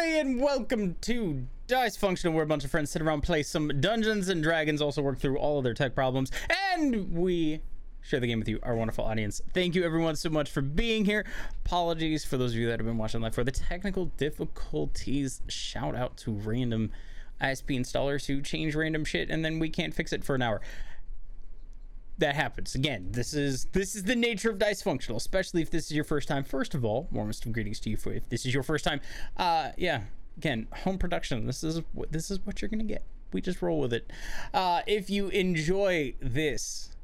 Finally, and welcome to Dice Functional, where a bunch of friends sit around, play some Dungeons and Dragons, also work through all of their tech problems, and we share the game with you, our wonderful audience. Thank you, everyone, so much for being here. Apologies for those of you that have been watching live for the technical difficulties. Shout out to random ISP installers who change random shit, and then we can't fix it for an hour that happens. Again this is this is the nature of dice functional especially if this is your first time. First of all warmest of greetings to you for if this is your first time uh yeah again home production. This is what this is what you're gonna get. We just roll with it. Uh if you enjoy this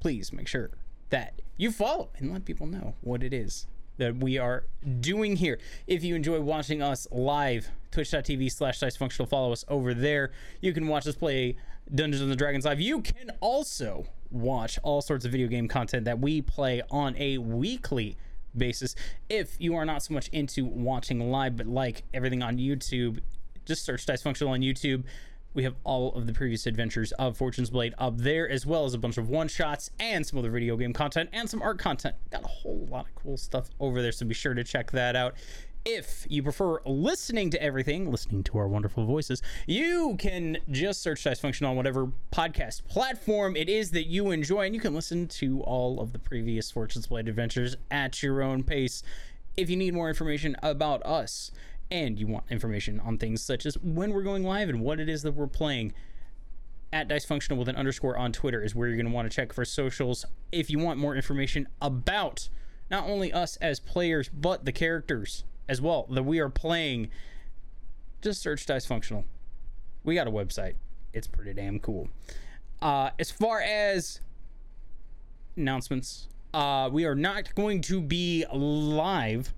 please make sure that you follow and let people know what it is that we are doing here. If you enjoy watching us live, twitch.tv slash dice functional, follow us over there. You can watch us play Dungeons and Dragons live. You can also watch all sorts of video game content that we play on a weekly basis. If you are not so much into watching live, but like everything on YouTube, just search Dice Functional on YouTube. We have all of the previous adventures of Fortune's Blade up there, as well as a bunch of one shots and some other video game content and some art content. Got a whole lot of cool stuff over there, so be sure to check that out. If you prefer listening to everything, listening to our wonderful voices, you can just search Dice Function on whatever podcast platform it is that you enjoy, and you can listen to all of the previous Fortune's Blade adventures at your own pace. If you need more information about us, and you want information on things such as when we're going live and what it is that we're playing, at Dice Functional with an underscore on Twitter is where you're going to want to check for socials. If you want more information about not only us as players, but the characters as well that we are playing, just search Dice Functional. We got a website, it's pretty damn cool. Uh, as far as announcements, uh, we are not going to be live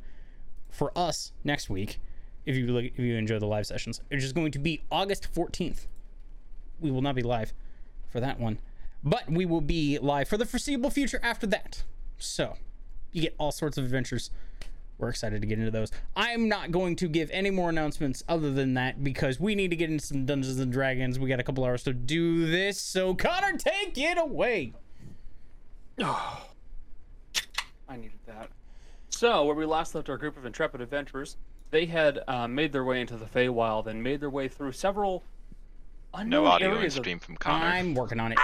for us next week if you look, if you enjoy the live sessions. It's just going to be August 14th. We will not be live for that one, but we will be live for the foreseeable future after that. So you get all sorts of adventures. We're excited to get into those. I'm not going to give any more announcements other than that because we need to get into some Dungeons and Dragons. We got a couple hours to do this. So Connor, take it away. Oh, I needed that. So, where we last left our group of intrepid adventurers, they had uh, made their way into the Feywild and made their way through several No unknown audio in areas of- stream from Connor. I'm working on it.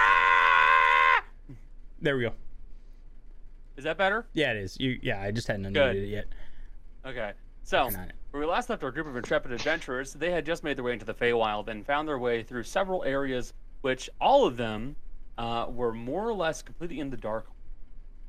There we go. Is that better? Yeah, it is. You, yeah, I just hadn't Good. unmuted it yet. Okay. So, Working on it. where we last left our group of intrepid adventurers, they had just made their way into the Feywild and found their way through several areas, which all of them uh, were more or less completely in the dark.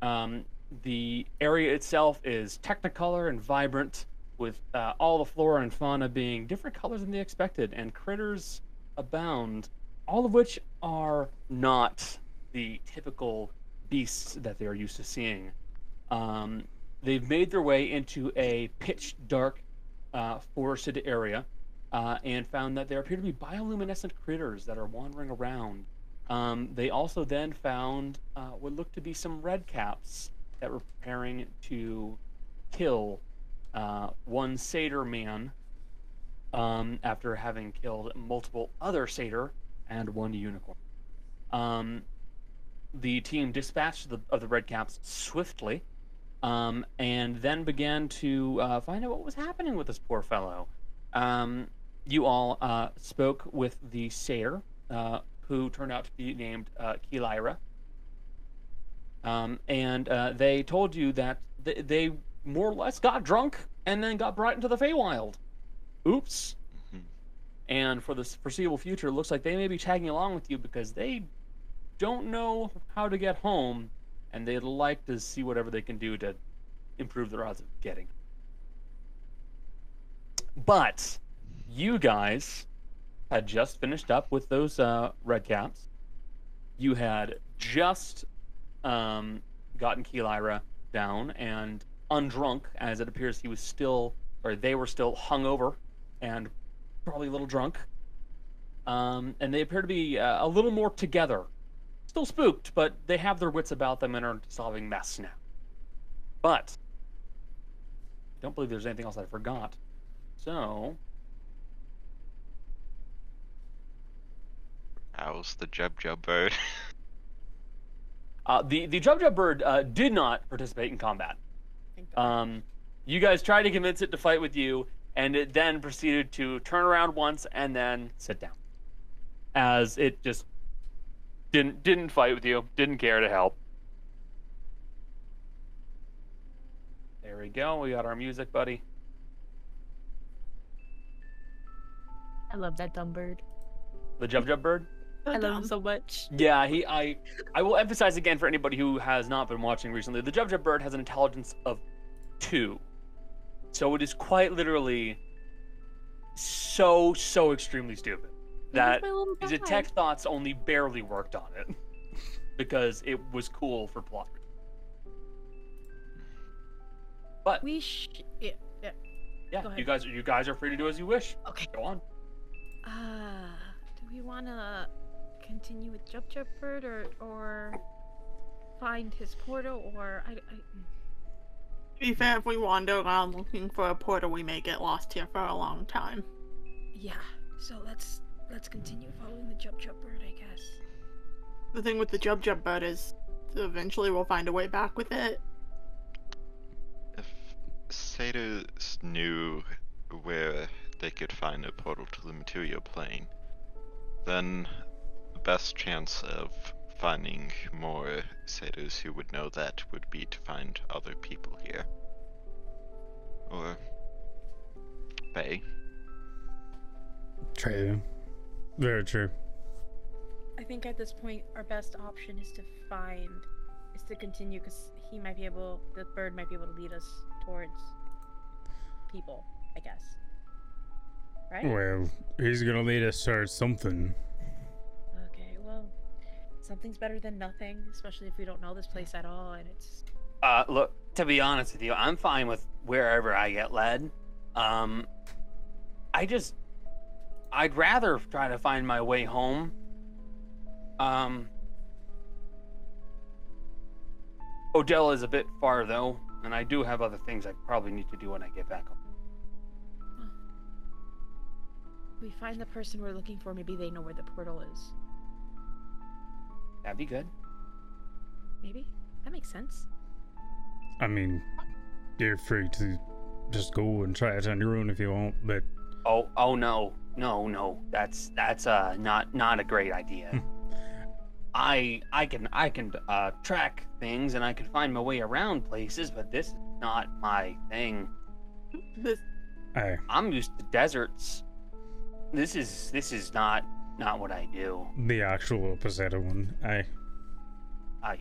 Um, the area itself is technicolor and vibrant, with uh, all the flora and fauna being different colors than they expected, and critters abound, all of which are not the typical beasts that they are used to seeing. Um, they've made their way into a pitch dark uh, forested area uh, and found that there appear to be bioluminescent critters that are wandering around. Um, they also then found uh, what looked to be some red caps that were preparing to kill uh, one satyr man um, after having killed multiple other satyr and one unicorn. Um, the team dispatched the, of the red caps swiftly um, and then began to uh, find out what was happening with this poor fellow. Um, you all uh, spoke with the satyr, uh, who turned out to be named uh, Kelira. Um, and uh, they told you that th- they more or less got drunk and then got brought into the Feywild. Oops. Mhm. And for the foreseeable future, it looks like they may be tagging along with you because they don't know how to get home, and they'd like to see whatever they can do to improve their odds of getting. But you guys had just finished up with those uh, red caps. You had just um, gotten Keelira down and undrunk, as it appears he was still, or they were still hungover and probably a little drunk. Um, and they appear to be uh, a little more together. Still spooked, but they have their wits about them and are solving mess now. But I don't believe there's anything else I forgot. So How's the Jub Jub bird? Uh, the the Jub Jub bird uh, did not participate in combat. Um, you guys tried to convince it to fight with you, and it then proceeded to turn around once and then sit down, as it just didn't didn't fight with you, didn't care to help. There we go. We got our music, buddy. I love that dumb bird. The Jub Jub bird. I love him so much. Yeah, he. I. I will emphasize again for anybody who has not been watching recently. The Jub Jub bird has an intelligence of two, so it is quite literally so so extremely stupid that He's my little his guy. detect thoughts only barely worked on it because it was cool for plot. But We sh- yeah, yeah. yeah, you guys you guys are free to do as you wish. Okay. Go on. Uh, do we want to continue with Jub Jub Bird or or find his portal or I, I To be fair, if we wander around looking for a portal, we may get lost here for a long time. yeah. So let's let's continue following the Jub Jub Bird, I guess. The thing with the Jub Jub bird is eventually we'll find a way back with it. if Satyrs knew where they could find a portal to the material plane, then the best chance of finding more satyrs who would know that would be to find other people here. Or Fey. True. Very true. I think at this point our best option is to find is to continue because he might be able the bird might be able to lead us towards people, I guess. Right? Well, he's gonna lead us towards something. Okay, well something's better than nothing, especially if we don't know this place at all and it's Uh, look, to be honest with you, I'm fine with wherever I get led. Um, I just, I'd rather try to find my way home. Um, Odell is a bit far though, and I do have other things I probably need to do when I get back home. we find the person we're looking for, maybe they know where the portal is. That'd be good. Maybe? That makes sense. I mean, you're free to just go and try it on your own if you want, but Oh, oh no, no, no. That's that's uh not not a great idea. I I can I can uh track things and I can find my way around places, but this is not my thing. This, I I'm used to deserts. This is this is not not what I do. the actual opposite one. I I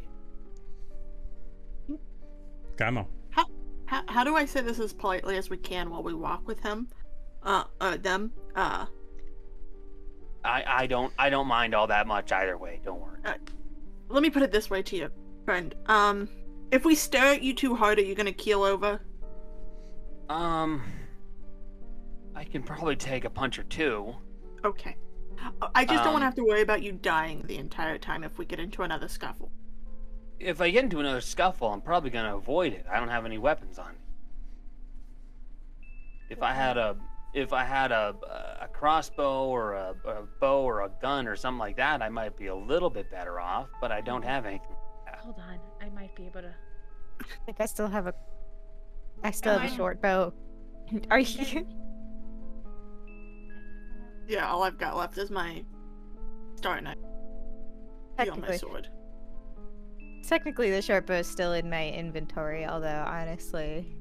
come on. how, how do I say this as politely as we can while we walk with him? Uh, uh, them? Uh, I I don't I don't mind all that much either way. Don't worry. let me put it this way to you, friend. Um, if we stare at you too hard, are you gonna keel over? Um, I can probably take a punch or two. Okay. I just don't want Um, to have to worry about you dying the entire time if we get into another scuffle. If I get into another scuffle, I'm probably gonna avoid it. I don't have any weapons on me. If I had a if I had a a crossbow or a, a bow or a gun or something like that, I might be a little bit better off. But I don't have anything. Hold on, I might be able to. I think I still have a. I still Am have I- a short bow. Are you? Yeah, all I've got left is my star knife. Be on my Technically, sword. technically, the short bow is still in my inventory. Although honestly,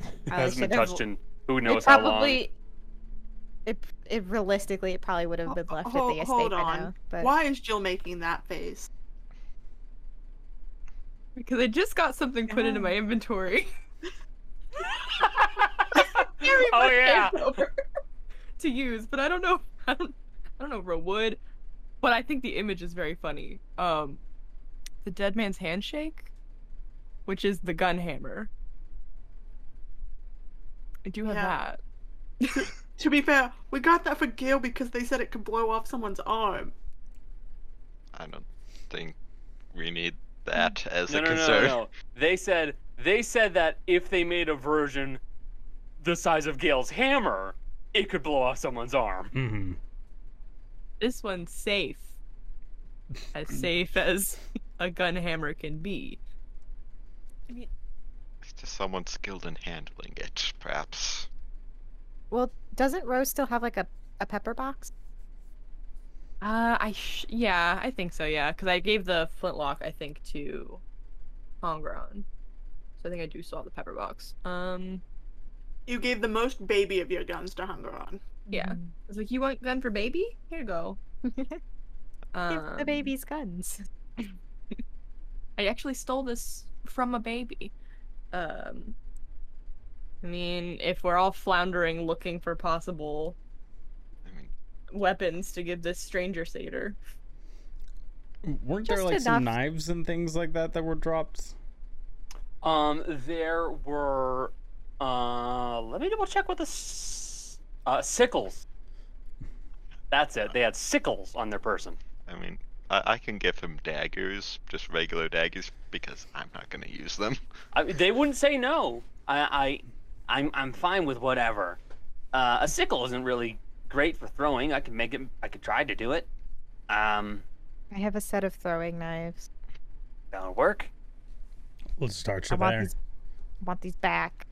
Probably Hasn't been should have- touched in who it knows how long. probably. It, it realistically, it probably would have been left at the estate hold by on. now. But Why is Jill making that face? Because I just got something put into my inventory. Oh, yeah. to use, but I don't know. I don't. I don't know if it would, but I think the image is very funny. Um, the dead man's handshake, which is the gun hammer. I do have Yeah. that. To be fair, we got that for Gale because they said it could blow off someone's arm. I don't think we need that as no, a no, no, concern. no, no. They said they said that if they made a version the size of Gale's hammer, it could blow off someone's arm. hmm This one's safe, as safe as a gun hammer can be. I mean, it's just someone skilled in handling it, perhaps. well, doesn't Rose still have like a, a pepper box? Uh, I sh- yeah, I think so. Yeah, because I gave the flintlock, I think, to Hongron, so I think I do still have the pepper box. Um, You gave the most baby of your guns to Hungeron. yeah, I was like, "You want gun for baby? Here you go." Um, the baby's guns. I actually stole this from a baby. Um, I mean, if we're all floundering looking for possible I mean, weapons to give this stranger satyr, Weren't there Just like some enough. knives and things like that that were dropped? Um, there were. Uh, let me double check what the s- uh, sickles. That's it. They had sickles on their person. I mean, I, I can give him daggers, just regular daggers, because I'm not gonna use them. I, they wouldn't say no. I, I, I'm, I'm fine with whatever. Uh, a sickle isn't really great for throwing. I could make it. I could try to do it. Um, I have a set of throwing knives. that'll work. Let's start I you want there. these. I want these back.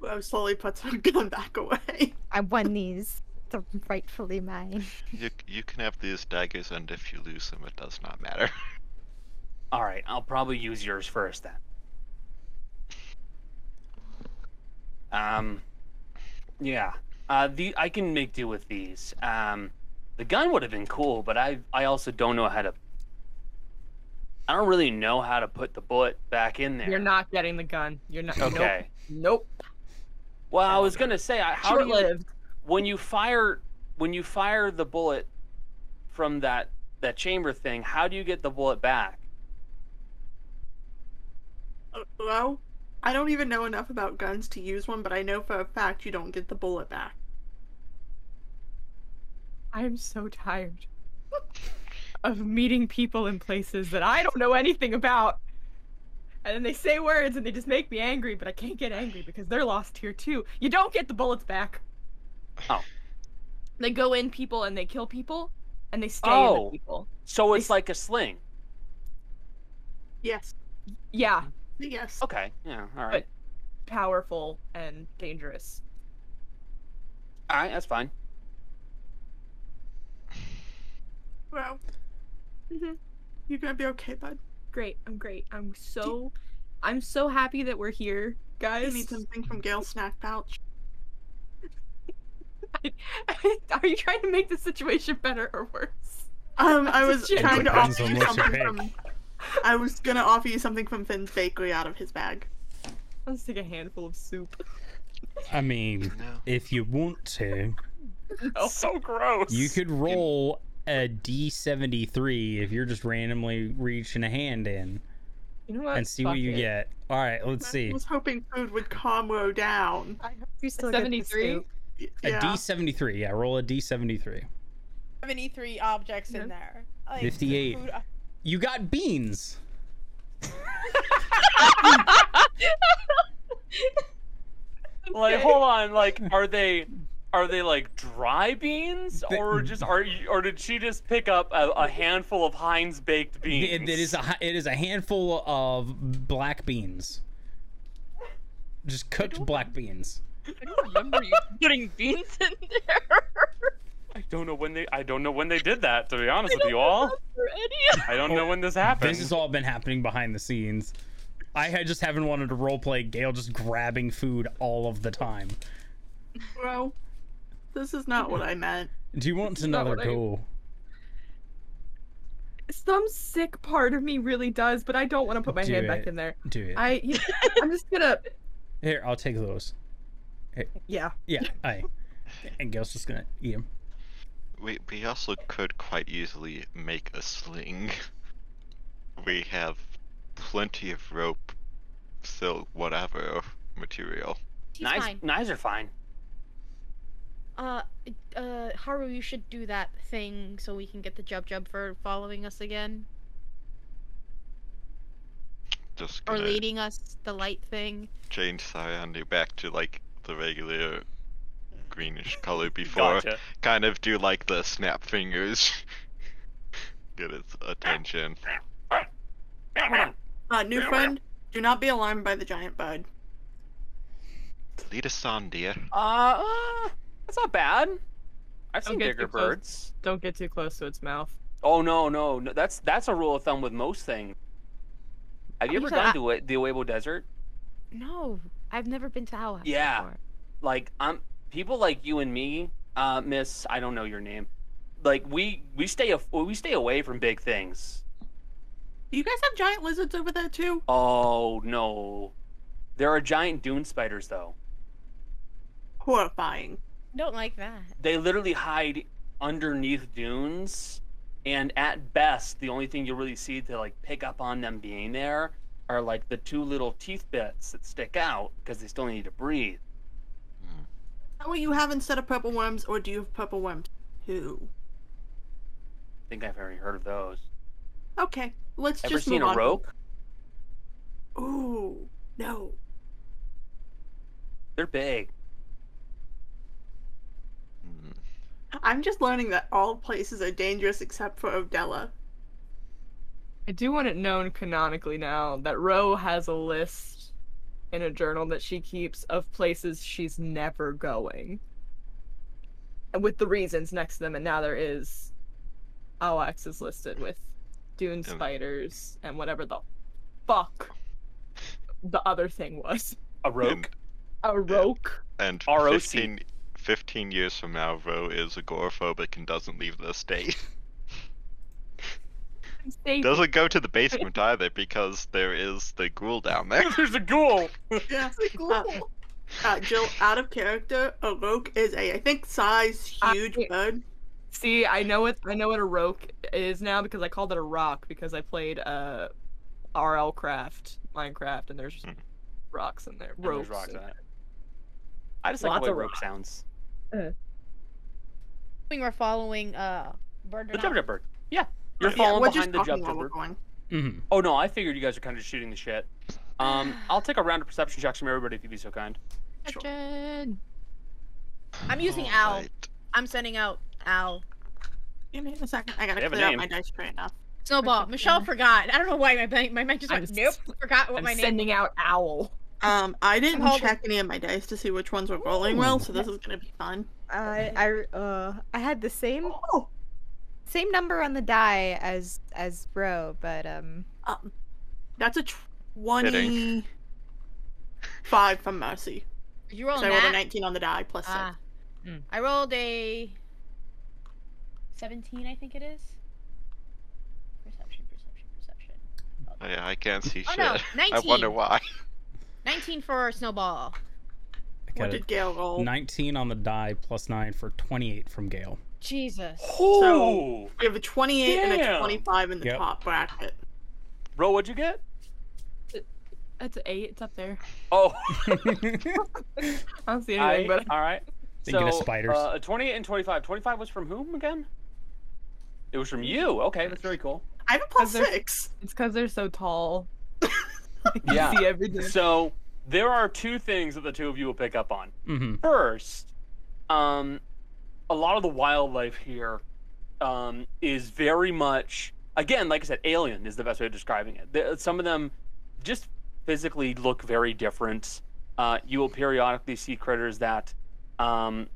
Rose slowly puts her gun back away. I won these. They're rightfully mine. You you can have these daggers, and if you lose them, it does not matter. All right, I'll probably use yours first then. Um, yeah. Uh, the I can make do with these. Um, the gun would have been cool, but I I also don't know how to. I don't really know how to put the bullet back in there. you're not getting the gun. You're not. okay. Nope. Well, I was gonna say, how do you when you fire when you fire the bullet from that that chamber thing? How do you get the bullet back? Uh, Well, I don't even know enough about guns to use one, but I know for a fact you don't get the bullet back. I am so tired of meeting people in places that I don't know anything about. And then they say words and they just make me angry, but I can't get angry because they're lost here too. You don't get the bullets back. Oh. They go in people and they kill people and they stay in Oh. the people. So it's They- like a sling. Yes. Yeah, Yes. Okay. Yeah. All right. powerful and dangerous. All right. That's fine. Well, Mhm. you're gonna be okay, bud. Great, I'm great. I'm so I'm so happy that we're here, You guys. need something from Gale's snack pouch. Are you trying to make the situation better or worse? Um, I was trying to depends offer you something from. I was gonna offer you something from Finn's bakery out of his bag. I'll just take a handful of soup. I mean, No. if you want to, No. So gross. you could roll a D73 if you're just randomly reaching a hand in You know what? and see what you it. get. All right, let's I see. I was hoping food would calm Ro down. I hope you still get the 73? soup. Y- A Yeah. D73. Yeah, roll a D73. 73 objects Yeah. in mm-hmm. there. Like, 58. food- You got beans. Like, hold on. Like, are they are they like dry beans, or just are you, or did she just pick up a, a handful of Heinz baked beans? It, it is a it is a handful of black beans. Just cooked black beans. I don't remember you putting beans in there. I don't know when they. I don't know when they did that. To be honest with you all, I don't know when this happened. This has all been happening behind the scenes. I had just haven't wanted to roleplay Gale just grabbing food all of the time. Bro, this is not what I meant. Do you want It's not another what I- go? Some sick part of me really does, but I don't want to put my Do hand back in there. Do it. I, you I'm just gonna. Here, I'll take those. Yeah. Yeah, I. And Gale's just gonna eat them. We we also could quite easily make a sling. We have plenty of rope, silk, whatever material. He's Knives, fine. knives are fine. Uh, uh, Haru, you should do that thing so we can get the Jub Jub for following us again. Just Or gonna leading us, the light thing. change Sayandi back to like the regular greenish color before. Gotcha. Kind of do like the snap fingers. Get its attention. Uh, new friend, do not be alarmed by the giant bird. Lead us on, dear. Uh, uh, that's not bad. I've seen bigger too close. birds. Don't get too close to its mouth. Oh no, no, no, that's that's a rule of thumb with most things. Have you You ever gone I- to it, the Uebo Desert? No, I've never been to Owl Yeah. before. Like, um, people like you and me, uh, Miss, I don't know your name. Like we we stay af- we stay away from big things. Do you guys have giant lizards over there too? Oh no, there are giant dune spiders though. Horrifying. Don't like that. They literally hide underneath dunes, and at best, the only thing you'll really see to like pick up on them being there are like the two little teeth bits that stick out because they still need to breathe. How what you have instead of purple worms, or do you have purple worms too? I think I've already heard of those. Okay, let's Ever just seen move a on. roke? Ooh, no. They're big. Hmm. I'm just learning that all places are dangerous except for Odella. I do want it known canonically now that Ro has a list in a journal that she keeps of places she's never going. And with the reasons next to them, and now there is Alex is listed with dune spiders and whatever the fuck the other thing was. A roke? A roke. And ROC. 15, 15 years from now, Ro is agoraphobic and doesn't leave the state. Safety. doesn't go to the basement either because there is the ghoul down there. There's a ghoul. Yeah. Uh, uh, Jill, out of character, a roke is a, I think, size I- huge bird. See, I know what I know what a roke is now because I called it a rock because I played uh RL Craft Minecraft and there's Hmm. rocks in there. And there's Ropes. rocks in in it. I just like the of way roke rocks. sounds. We're following uh bird. or The not. Jub Jub bird. Yeah, you're Yeah, following behind the jump Jub while Jub we're bird. going. Mm-hmm. Oh no, I figured you guys are kind of shooting the shit. Um, I'll take a round of perception checks from everybody if you'd be so kind. Attention. I'm using owl. Alright. I'm sending out owl. Give me a second. I gotta They clear out my dice tray enough. Snowball. Okay. Michelle forgot. I don't know why my mind, my mind just I'm went. Nope. Forgot what I'm my name. Is. Sending out owl. Um, I didn't holding. check any of my dice to see which ones were rolling well, so this is gonna be fun. I I uh I had the same Oh, same number on the die as as Bro, but um um, that's a twenty-five from Mercy. Did you roll So I a rolled a nineteen on the die plus six. Ah. Hmm. I rolled a 17, I think it is. Perception, perception, perception. I, I can't see Oh, shit. no, I wonder why. 19 for Snowball. What did a Gale roll? 19 on the die plus 9 for 28 from Gale. Jesus. Oh, We have a twenty-eight and a twenty-five in the Yep. top bracket. bro, what'd you get? That's an eight. It's up there. Oh, I don't see I, anything, but all right. Thinking so, of spiders. Uh, 28 and 25. 25 was from whom again? It was from you. Okay, that's very cool. I have a plus Is six. it's because they're so tall. Yeah. see everything. So there are two things that the two of you will pick up on. mm-hmm. First, um, a lot of the wildlife here um, is very much, again, like I said, alien is the best way of describing it. Some of them just physically look very different. Uh, you will periodically see critters that um,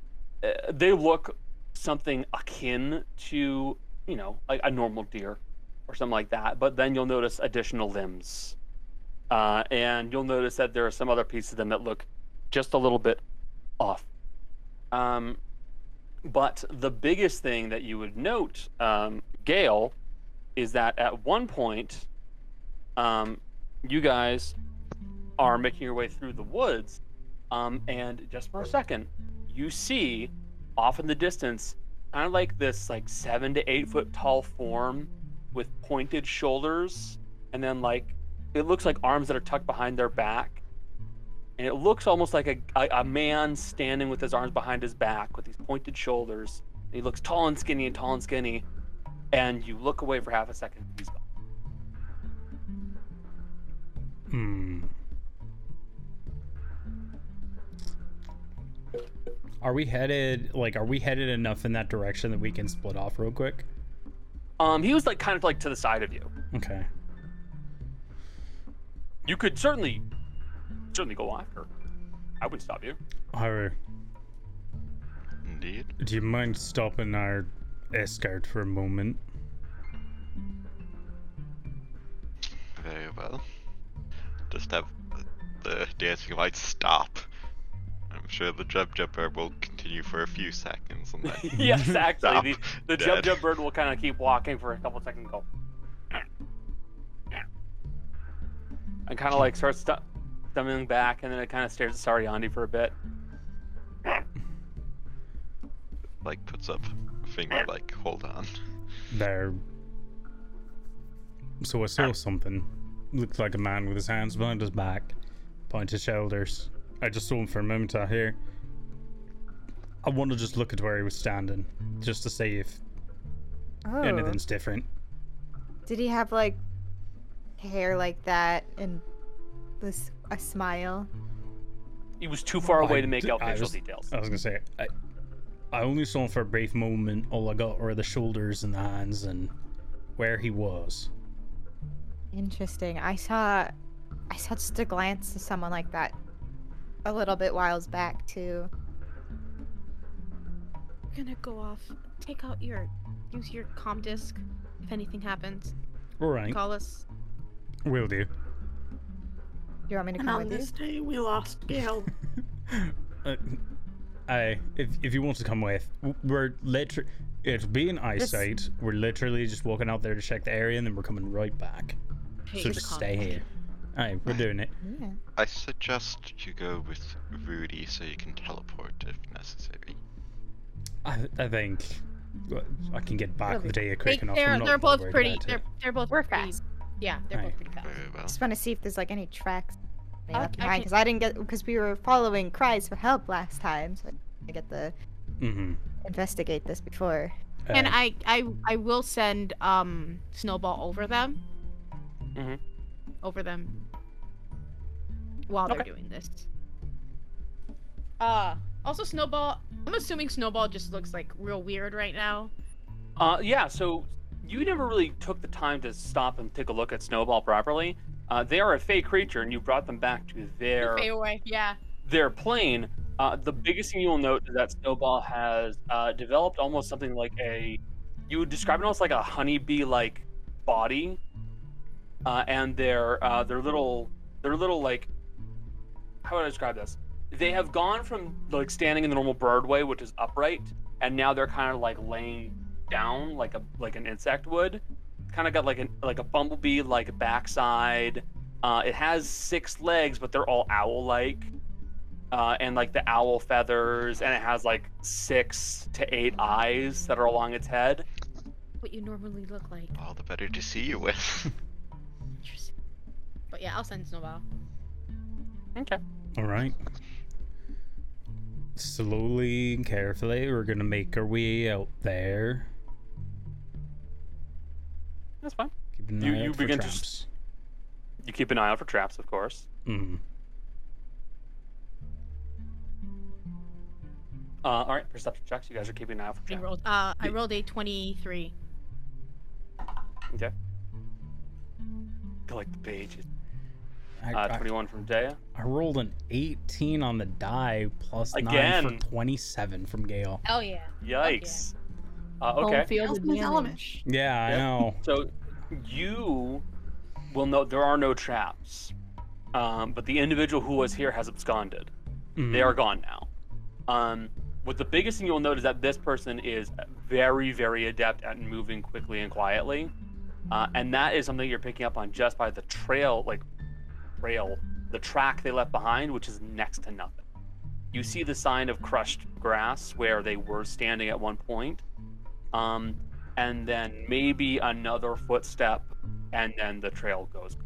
uh, they look something akin to, you know, like a normal deer or something like that. But then you'll notice additional limbs uh, and you'll notice that there are some other pieces of them that look just a little bit off. Um, but the biggest thing that you would note, um, Gale, is that at one point, um, you guys are making your way through the woods, um, and just for a second, you see off in the distance, kind of like this like seven to eight foot tall form with pointed shoulders, and then like it looks like arms that are tucked behind their back, and it looks almost like a, a, a man standing with his arms behind his back with these pointed shoulders. And he looks tall and skinny and tall and skinny, and you look away for half a second. He's gone. Hmm. Are we headed like are we headed enough in that direction that we can split off real quick? Um, he was like kind of like to the side of you. Okay. You could certainly, certainly go after. I wouldn't stop you. Or Indeed. do you mind stopping our escort for a moment? Very well. Just have the dancing lights stop. I'm sure the jump jumper will continue for a few seconds and then yes, actually, the, Stop. the jump Dead. jump bird will kind of keep walking for a couple seconds. And go. And kind of like starts stu- stumbling back, and then it kind of stares at Sariandi for a bit. like puts up a finger like hold on. There. So I saw something. Looked like a man with his hands behind his back, pointed shoulders. I just saw him for a moment out here. I want to just look at where he was standing, just to see if Oh. anything's different. Did he have like hair like that and this a smile? He was too far away I to make d- out I facial was- details. I was gonna say, I, I only saw him for a brief moment. All I got were the shoulders and the hands and where he was. Interesting. I saw I saw just a glance of someone like that a little bit whiles back too. We're gonna go off. Take out your, use your comm disc. If anything happens, All right, call us. will do. Do you want me to And come on with you? this day, we lost Gale. Uh, I, if if you want to come with, we're literally. It'll be an eyesight. We're literally just walking out there to check the area, and then we're coming right back. Hey, so just stay here. Alright, we're doing it. Yeah. I suggest you go with Rudy so you can teleport if necessary. I, I think I can get back with Daya They, quick enough. they're they're both pretty. They're they're both We're pretty- fast. Yeah, they're Right. both pretty fast. Very well. Just want to see if there's like any tracks they I'll- left I behind because I didn't get because we were following cries for help last time, so I get the Mm-hmm. investigate this before. And Uh, I, I I will send um Snowball over them. Mhm. Over them. While they're doing this. Uh also Snowball I'm assuming Snowball just looks like real weird right now. Uh, yeah, so you never really took the time to stop and take a look at Snowball properly. Uh, they are a fey creature, and you brought them back to their away. Yeah. their plane. Uh, the biggest thing you will note is that Snowball has uh, developed almost something like a you would describe it almost like a honeybee-like body, uh, and their uh, their little their little like how would I describe this? They have gone from like standing in the normal bird way, which is upright, and now they're kind of like laying down like a like an insect would. Kind of got like an like a bumblebee like backside. Uh, it has six legs, but they're all owl-like, uh, and like the owl feathers, and it has like six to eight eyes that are along its head. What you normally look like. All the better to see you with. Interesting. But yeah, I'll send Snowball. Okay. All right. Slowly and carefully, we're gonna make our way out there. That's fine. Keep an You- eye you out for begin to. You keep an eye out for traps, of course. Mm. Uh, all right, perception checks. You guys are keeping an eye out for I traps. rolled uh I rolled a twenty three. Okay. Collect the pages. I, Uh, I- 21 from Dea. I rolled an 18 on the die plus 9 Again. for 27 from Gale. Oh yeah. Yikes. Uh, Home okay. field Gale's his element. advantage. Yeah, I know. So you will know there are no traps. um, but the individual who was here has absconded. Mhm. They are gone now. Um, what the biggest thing you'll note is that this person is very, very adept at moving quickly and quietly, uh, and that is something you're picking up on just by the trail, like trail, the track they left behind, which is next to nothing. You see the sign of crushed grass where they were standing at one point, um, and then maybe another footstep, and then the trail goes.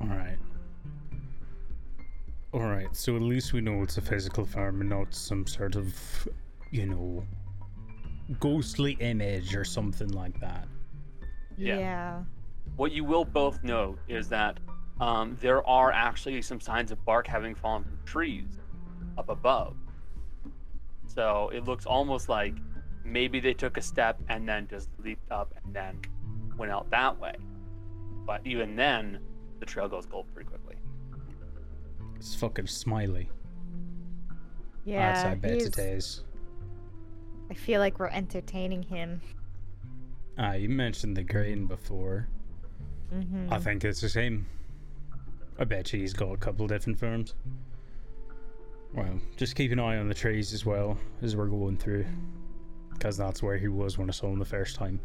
All right. All right. So at least we know it's a physical farm and not some sort of, you know, ghostly image or something like that. Yeah. Yeah. What you will both know is that um, there are actually some signs of bark having fallen from trees up above. So it looks almost like maybe they took a step and then just leaped up and then went out that way. But even then, the trail goes cold pretty quickly. It's fucking smiley. Yeah. That's I bet he's- it is. I feel like we're entertaining him. Ah, you mentioned the grain before. hmm I think it's the same. I bet you he's got a couple different farms. Well, just keep an eye on the trees as well as we're going through. Because that's where he was when I saw him the first time.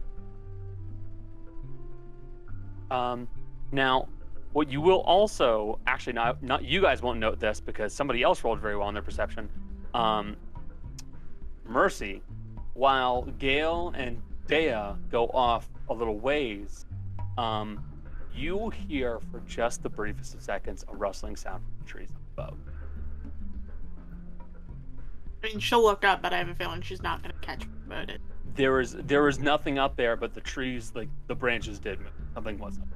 Um, now, what you will also actually not not you guys won't note this because somebody else rolled very well in their perception. Um, Mercy, while Gale and Dea go off a little ways, um, you hear for just the briefest of seconds a rustling sound from the trees above. I mean, she'll look up, but I have a feeling she's not gonna catch me. It. There is there is nothing up there, but the trees, like the branches, did move. Something was up.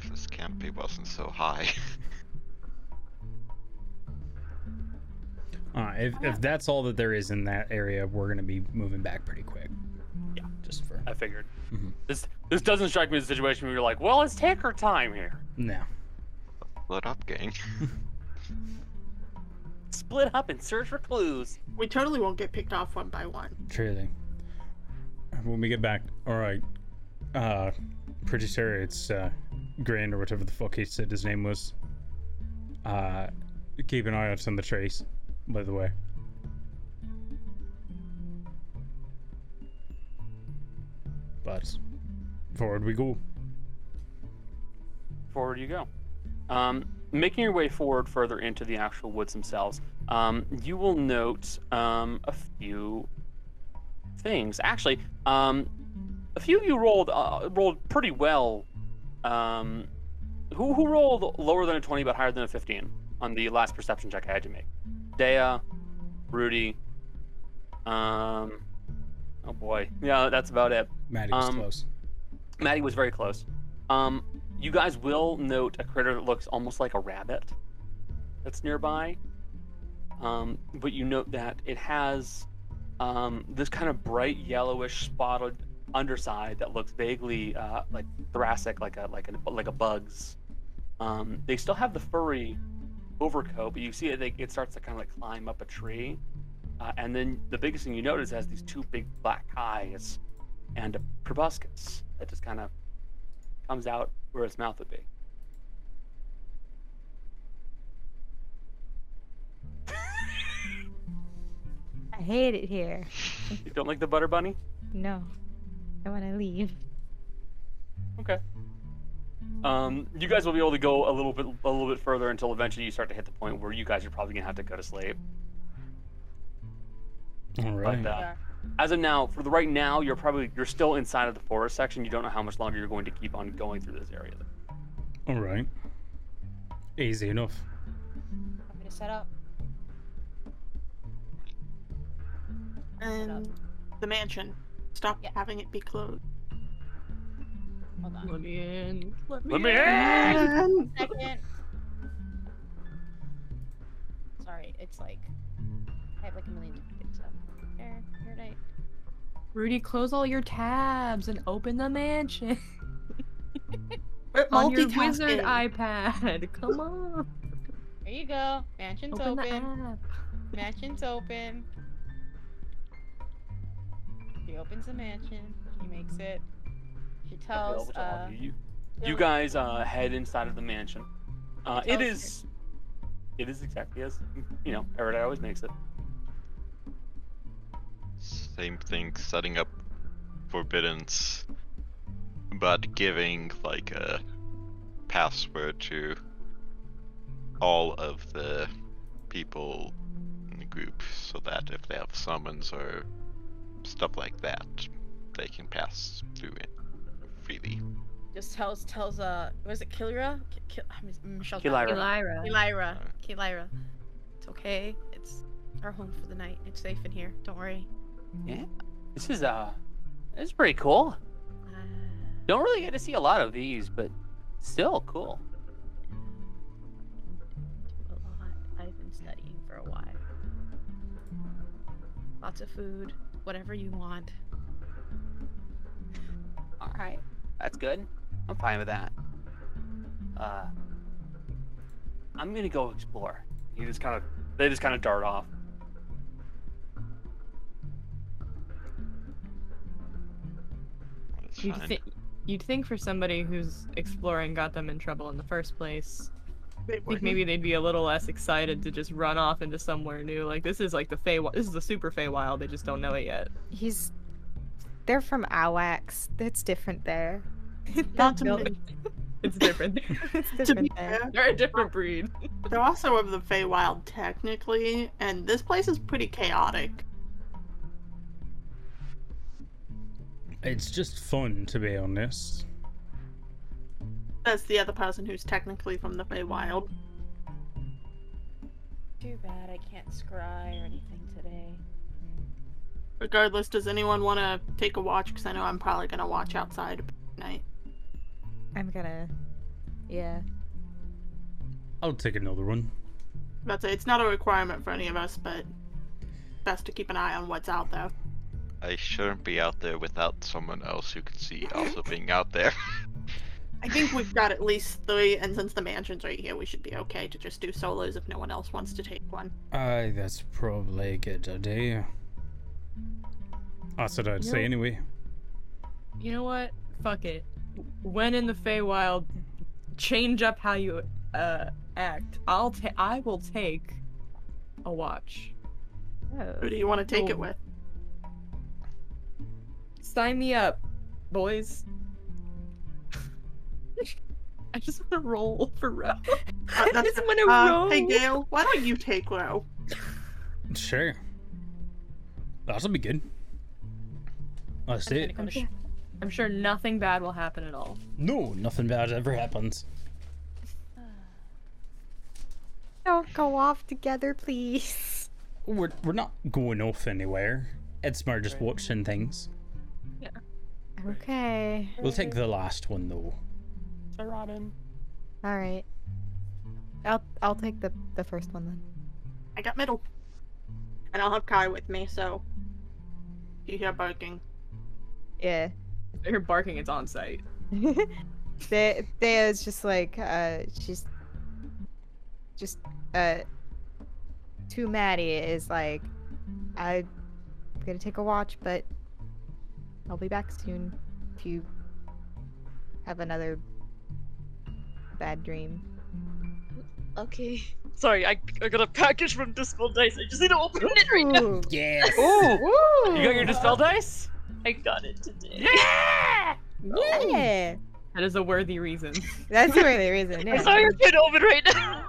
If this canopy wasn't so high. Alright, if, if that's all that there is in that area, we're gonna be moving back pretty quick. Yeah. Just for. I figured. Mhm. This this doesn't strike me as a situation where you're like, well, let's take our time here. No. Let up, gang. Split up and search for clues. We totally won't get picked off one by one. Truly. When we get back, alright. Uh, pretty sure it's, uh, Grain or whatever the fuck he said his name was. Uh, keep an eye out on the trees, by the way. But, forward we go. Forward you go. Um, making your way forward further into the actual woods themselves, um, you will note um, a few things. Actually, um, a few of you rolled uh, rolled pretty well. Um, who who rolled lower than a twenty but higher than a fifteen on the last perception check I had to make? Dea, Rudy. Um, oh boy, yeah, that's about it. Maddie was Um, close. Maddie was very close. Um, you guys will note a critter that looks almost like a rabbit that's nearby. Um, but you note that it has um, this kind of bright yellowish spotted underside that looks vaguely uh, like thoracic, like a like a like a bug's. Um, they still have the furry overcoat, but you see it. It starts to kind of like climb up a tree, uh, and then the biggest thing you notice has these two big black eyes and a proboscis that just kind of comes out where its mouth would be. I hate it here. You don't like the butter bunny? No. I want to leave. Okay. Um, you guys will be able to go a little bit, a little bit further until eventually you start to hit the point where you guys are probably gonna have to go to sleep. Alright. But uh, as of now, for the right now, you're probably you're still inside of the forest section. You don't know how much longer you're going to keep on going through this area. Alright. Easy enough. Want me to set up? Um, and the mansion. Stop Yeah. having it be closed. Hold on. Let me in. Let me, Let me in. And Second. Sorry, it's like I have like a million different things up. Here, here, right. Rudy, close all your tabs and open the mansion We're on your wizard iPad. Come on. There you go. Mansion's Open open. app. Mansion's open. She opens the mansion. She makes it. She tells. Available Uh, you. You guys uh, head inside of the mansion. Uh, Tell it us is. It is exactly as you know. Paradise always makes it. Same thing, setting up forbiddance, but giving like a password to all of the people in the group so that if they have summons or stuff like that, they can pass through it freely. Just tells tells uh was it Kilira? Ki- Ki- I mean, Michelle's Kilira. Kilira. Kilira. Kilira. It's okay. It's our home for the night. It's safe in here. Don't worry. Yeah. This is uh. This is pretty cool. Don't really get to see a lot of these, but still cool. a lot. I've been studying for a while. Lots of food. Whatever you want. All right, that's good. I'm fine with that. Uh, I'm gonna go explore. You just kind of, they just kind of dart off. You'd, fine. thi- you'd think for somebody who's exploring got them in trouble in the first place, They I think maybe they'd be a little less excited to just run off into somewhere new. Like this is like the Fey. This is the super Feywild. They just don't know it yet. He's. They're from Awax. That's different there. Not to They're men- It's different. it's To be different there. fair, They're a different breed. they're also of the Feywild technically, and this place is pretty chaotic. It's just fun, to be honest. That's the other person who's technically from the Feywild. Too bad I can't scry or anything today. Regardless, does anyone want to take a watch? Because I know I'm probably gonna watch outside tonight. I'm gonna. Yeah. I'll take another one. That's it. It's not a requirement for any of us, but best to keep an eye on what's out there. I shouldn't be out there without someone else who could see also being out there. I think we've got at least three, and since the mansion's right here, we should be okay to just do solos if no one else wants to take one. Aye, that's probably a good idea. That's what I'd say No. anyway. You know what? Fuck it. When in the Feywild, change up how you uh act. I'll ta- I will take a watch. Oh. Who do you want to take it Oh. with? Sign me up, boys. I just want to roll for row. Uh, I just want to Uh, roll. hey Gale, why don't you take Ro? Sure. That'll be good. That's I'm it. gonna go to Okay. sh- I'm sure nothing bad will happen at all. No, nothing bad ever happens. Don't go off together, please. We're, we're not going off anywhere. It's more just Right. watching things. Okay. We'll take the last one though. Sir Robin. All right. I'll I'll take the the first one then. I got middle. And I'll have Kai with me, so you hear barking. Yeah. If you're barking, it's on site. They Thea's just like uh she's just uh to Maddie is like I'm gonna take a watch, but I'll be back soon if you have another bad dream. Okay. Sorry, I, I got a package from Dispel Dice. I just need to open it right now. Ooh. Yes. Ooh! You got your dispel dice? I got it today. Yeah! Yeah. That is a worthy reason. That's the only reason. I Yeah. saw your kid open right now.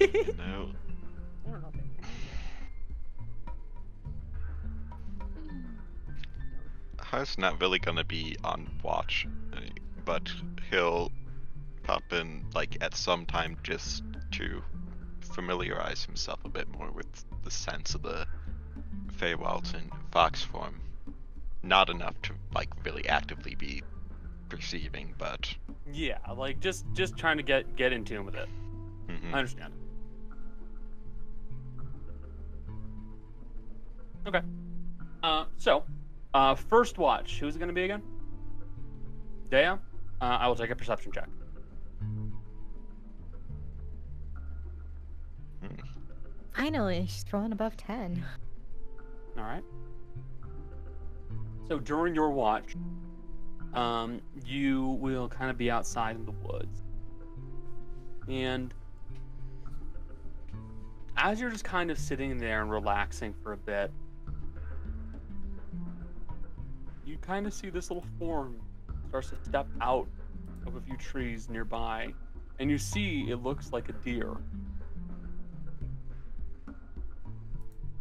no. Har's not really gonna be on watch, uh, but he'll pop in like at some time just to familiarize himself a bit more with the sense of the Feywilds in fox form. Not enough to like really actively be perceiving, but Yeah, like just just trying to get get in tune with it. mhm. I understand. Okay. Uh, so, uh, first watch. Who's it going to be again? Dea. Uh, I will take a perception check. Finally, she's rolling above ten. All right. So during your watch, um, you will kind of be outside in the woods. And as you're just kind of sitting there and relaxing for a bit, kind of see this little form starts to step out of a few trees nearby, and you see it looks like a deer.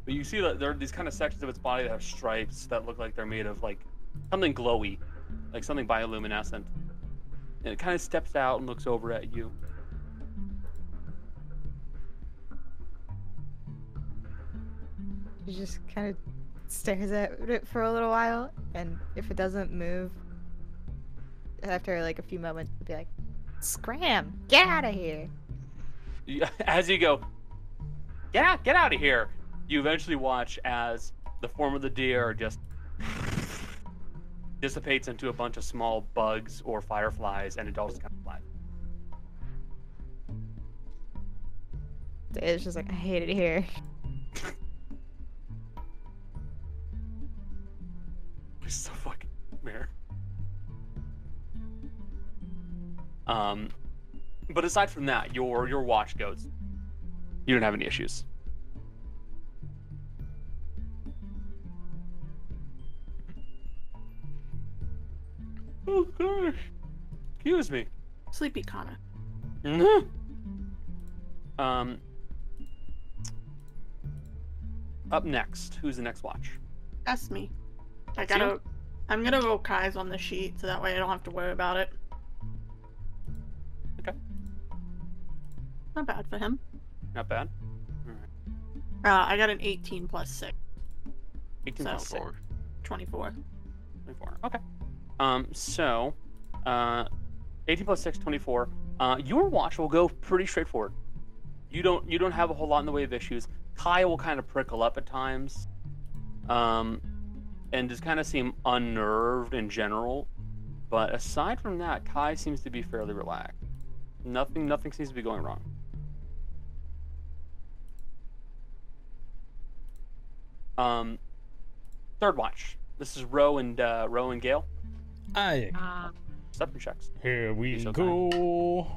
But you see that there are these kind of sections of its body that have stripes that look like they're made of like something glowy, like something bioluminescent. And it kind of steps out and looks over at you. You just kind of stares at it for a little while, and if it doesn't move, after like a few moments, it'll be like, "Scram! Get out of here!" As you go, get out, get out of here! You eventually watch as the form of the deer just dissipates into a bunch of small bugs or fireflies, and it all just kind of flies. It's just like, "I hate it here." It's so fucking nightmare. Um, but aside from that, your your watch goes. You don't have any issues. Oh gosh. Excuse me. Sleepy Kana. Mhm. Um. Up next, who's the next watch? That's me. I gotta. I'm gonna roll Kai's on the sheet so that way I don't have to worry about it. Okay. Not bad for him. Not bad. Uh, I got an 18 plus 6, 18 So- plus six. Four. 24. 24. Okay. Um, so, uh, 18 plus 6, 24. Uh, your watch will go pretty straightforward. You don't you don't have a whole lot in the way of issues. Kai will kind of prickle up at times, um, and just kind of seem unnerved in general. But aside from that, Kai seems to be fairly relaxed. Nothing nothing seems to be going wrong. Um, third watch. This is Roe and uh, Roe and Gale. Aye. Uh, Stepping checks. Here we so go.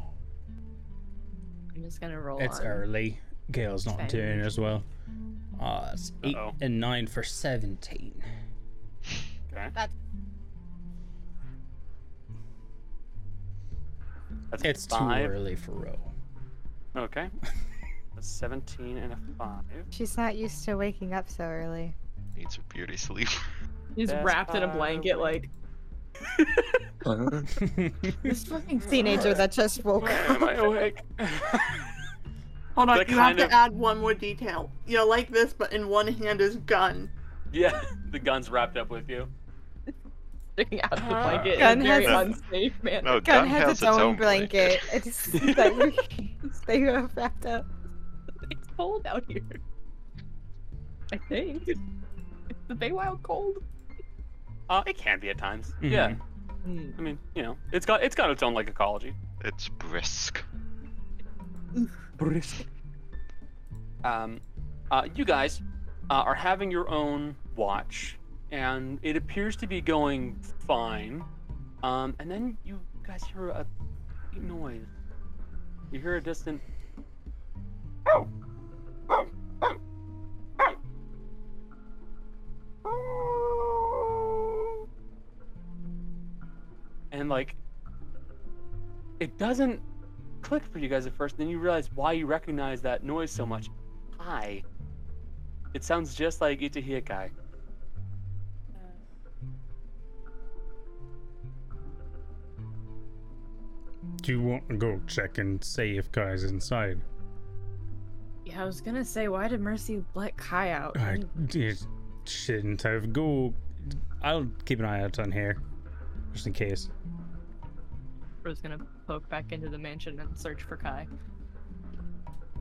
I'm just gonna roll. It's on. early. Gale's not Fine. doing as well. Uh, it's 8 Uh-oh. and 9 for 17. Okay. That's- That's It's too early for Roe. Okay. That's 17 and a 5. She's not used to waking up so early. Needs a beauty sleep. He's That's wrapped in a blanket, like uh-huh. This fucking teenager that just woke Am I up. awake? Hold on, That you have kind to of- add one more detail. You're like this, but in one hand is gun. yeah, the gun's wrapped up with you. Sticking out of the blanket Gun in a very has- unsafe manner. No, Gun gun, has, its, own, blanket. It's that you stay wrapped up. It's cold out here. I think. Is the Feywild cold? Uh, it can be at times. Mhm. Yeah. I mean, you know, it's got it's got its own like ecology. It's brisk. brisk. Um, uh, you guys uh, are having your own watch, and it appears to be going fine. Um, and then you guys hear a noise. You hear a distant. And like, it doesn't click for you guys at first. Then you realize why you recognize that noise so much. Hi. It sounds just like Itahia Kai. Do you want to go check and see if Kai's inside? Yeah, I was gonna say, why did Mercy let Kai out? I did, shouldn't have. Go. I'll keep an eye out on here, just in case. I was gonna poke back into the mansion and search for Kai.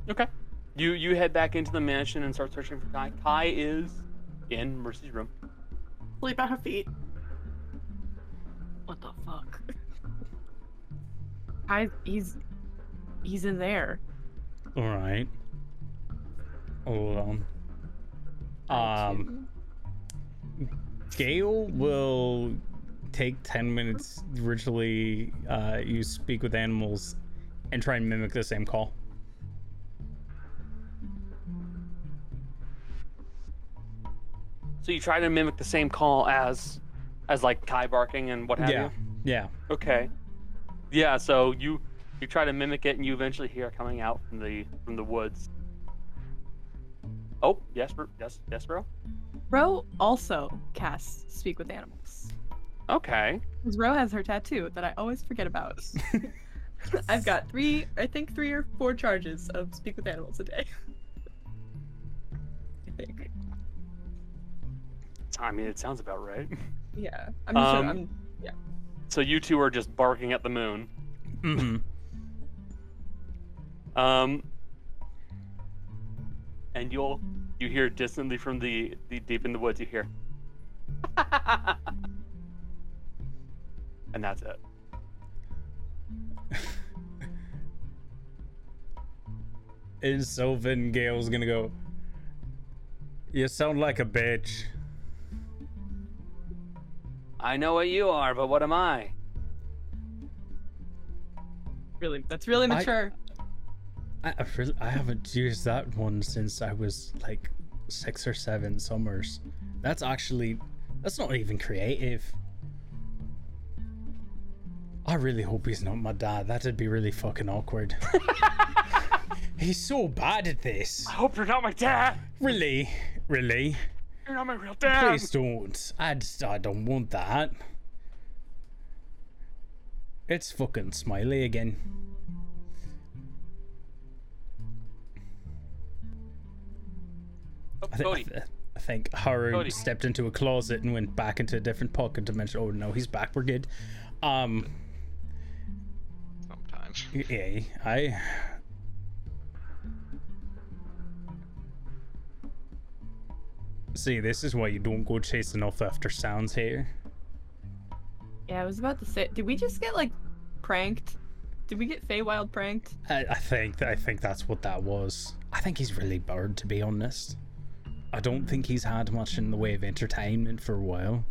Okay. You you head back into the mansion and start searching for Kai. Kai is in Mercy's room. Sleep at her feet. What the fuck? Kai, he's he's in there. All right. Hold on. Um, Gale will take 10 minutes, ritually uh, use speak with animals, and try and mimic the same call. So you try to mimic the same call as, as like Kai barking and what have yeah, you. yeah. Okay. Yeah. So you you try to mimic it, and you eventually hear it coming out from the from the woods. Oh yes, bro. Yes, yes, bro. Ro also casts Speak with Animals. Okay. Because Ro has her tattoo that I always forget about. I've got three, I think three or four charges of Speak with Animals a day. I think. I mean, it sounds about right. Yeah. I'm just Um, I'm So you two are just barking at the moon. hmm Um, and you'll you hear distantly from the, the deep in the woods. You hear, and that's it. And so Sylvan Gale's gonna go. You sound like a bitch. I know what you are, but what am I? really that's really mature. I, I, really, I haven't used that one since I was like six or seven summers. That's actually, that's not even creative. I really hope he's not my dad. That'd be really fucking awkward. he's so bad at this. I hope you're not my dad. Really, really. You're not my real dad. Please don't. I just, I don't want that. It's fucking Smiley again. Oh, I, thi- I thi- I think Haru Cody. stepped into a closet and went back into a different pocket dimension. Oh no, he's back. We're good. Um, Sometimes. yeah, I. See, this is why you don't go chasing off after sounds here. Yeah, I was about to say did we just get like pranked? Did we get Feywild pranked? I, I think I think that's what that was. I think he's really bored, to be honest. I don't think he's had much in the way of entertainment for a while.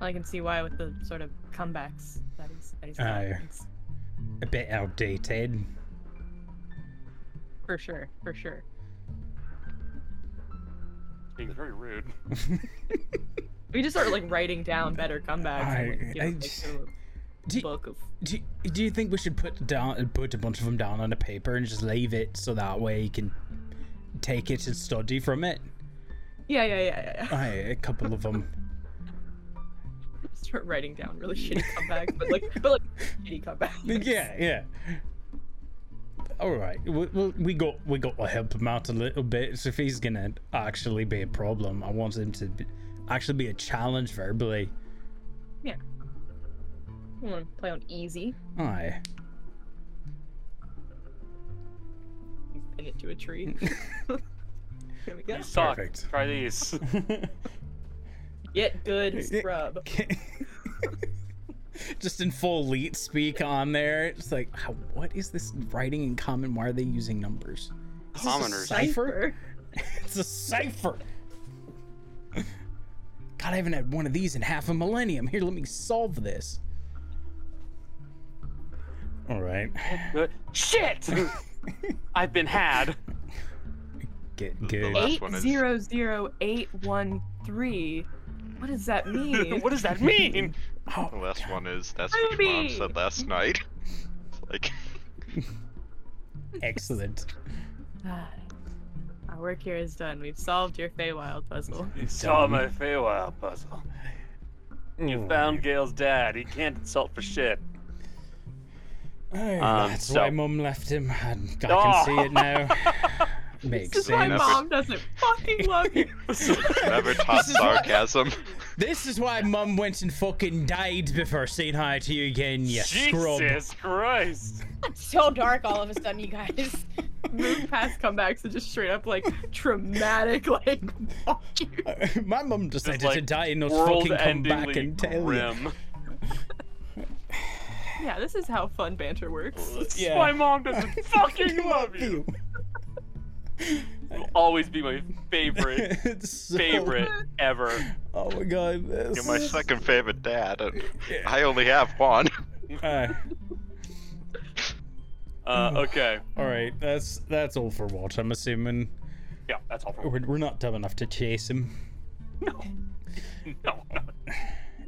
I can see why with the sort of comebacks that he's that he's got. A bit outdated. for sure, for sure. Being very rude. We just start like writing down better comebacks. I- and, like, I like, just- a Do, book of do, do you think we should put down put a bunch of them down on a paper and just leave it so that way you can take it and study from it? yeah, yeah, yeah, yeah. yeah. Aye, a couple of them. Start writing down really shitty comebacks, but like, but like shitty comebacks. yeah, yeah. All right, we, we, we got we got to help him out a little bit. So if he's gonna actually be a problem, I want him to be, actually be a challenge verbally. Yeah. I want to play on easy. Aye. Pin it to a tree. Here we go. You suck. Perfect. Try these. Get good, scrub. Just in full leet speak on there. It's like, how, what is this writing in common? Why are they using numbers? Is this a Commoners. cipher? it's a cipher. God, I haven't had one of these in half a millennium. Here, let me solve this. All right. Good. Shit! I've been had. Get The good. last Eight one is- zero zero eight one three. What does that mean? what does that mean? Oh, The last one is that's what your mom said last night. Like excellent. Our work here is done. We've solved your Feywild puzzle. You saw my Feywild puzzle. You Oh, found Gale's dad. He can't insult for shit. Aye, Um, that's so- why Mum left him. I, I can Oh. see it now. Makes This is why sense. Never- mom doesn't fucking love you. never taught This is what- sarcasm. This is why Mum went and fucking died before saying hi to you again, you scrub. Jesus Christ. so dark all of a sudden, you guys. Move past comebacks and just straight up like traumatic, like fuck you. My mum decided Just, to die and not fucking come back and tell you. Yeah, this is how fun banter works. Yeah. My mom doesn't fucking love you. Will always be my favorite, It's so- favorite ever. Oh my god. This... You're my second favorite dad, and I only have one. Uh, Uh, okay, all right, that's that's all for Watch. I'm assuming yeah, that's all. For we're, we're not dumb enough to chase him. no, no, no.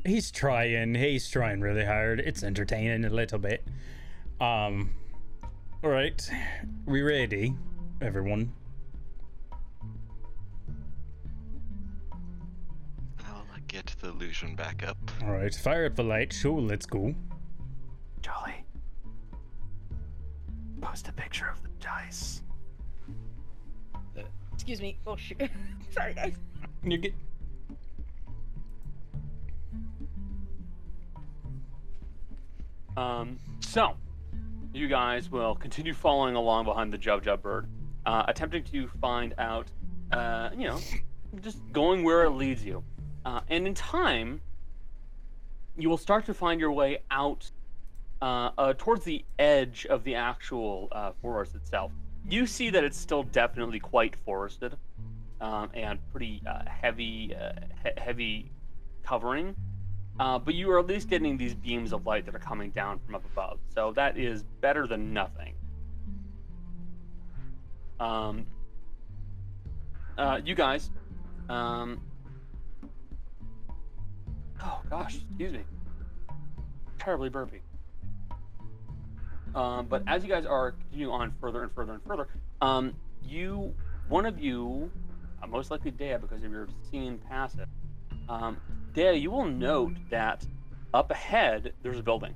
He's trying. He's trying really hard. It's entertaining a little bit. Um. All right, we ready, everyone? Get the illusion back up. All right, fire up the light show. Let's go. Jolly, post a picture of the dice. Excuse me. Oh shoot. Sorry, guys. You get. Um, so, you guys will continue following along behind the Jub Jub bird, uh, attempting to find out, uh, you know, just going where it leads you. Uh, and in time, you will start to find your way out uh, uh, towards the edge of the actual uh, forest itself. You see that it's still definitely quite forested um, and pretty uh, heavy, uh, he- heavy covering. But you are at least getting these beams of light that are coming down from up above. So that is better than nothing. Um, you guys. Um, oh gosh, excuse me. Terribly burpy. Um, but as you guys are continuing on further and further and further, um, you, one of you, uh, most likely Dea because of your seeing past it, um, Dea, you will note that up ahead there's a building.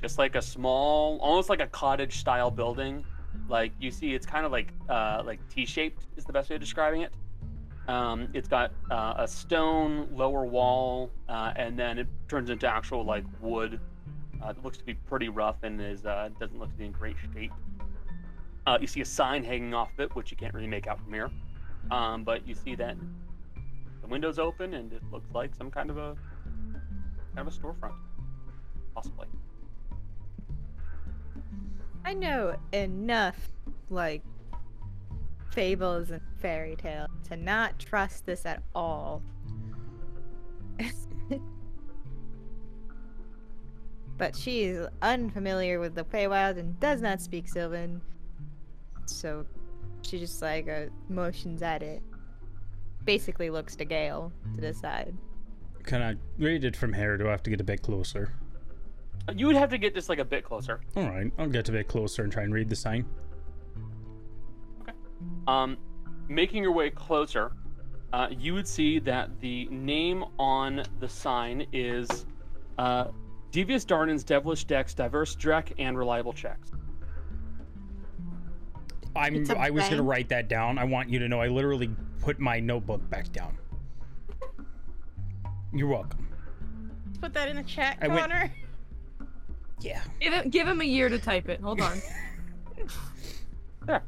Just like a small, almost like a cottage style building. Like you see, it's kind of like uh, like T-shaped is the best way of describing it. Um, it's got uh, a stone lower wall, uh, and then it turns into actual like wood. Uh, it looks to be pretty rough and is uh, doesn't look to be in great shape. Uh, you see a sign hanging off of it, which you can't really make out from here. Um, but you see that the window's open and it looks like some kind of a kind of a storefront, possibly. I know enough, like, fables and fairy tales to not trust this at all. but she is unfamiliar with the Feywild and does not speak Sylvan. So she just, like, uh, motions at it. Basically looks to Gale to decide. Can I read it from here? Do I have to get a bit closer? You would have to get just like a bit closer. All right, I'll get a bit closer and try and read the sign. Um, making your way closer, uh, you would see that the name on the sign is uh, Devious Darden's Devilish Decks, Diverse Drek, and Reliable Checks. I'm. It's a I was gonna write that down. I want you to know I literally put my notebook back down. You're welcome. Put that in the chat, I went- Connor. Yeah. Give him, give him a year to type it. Hold on. There.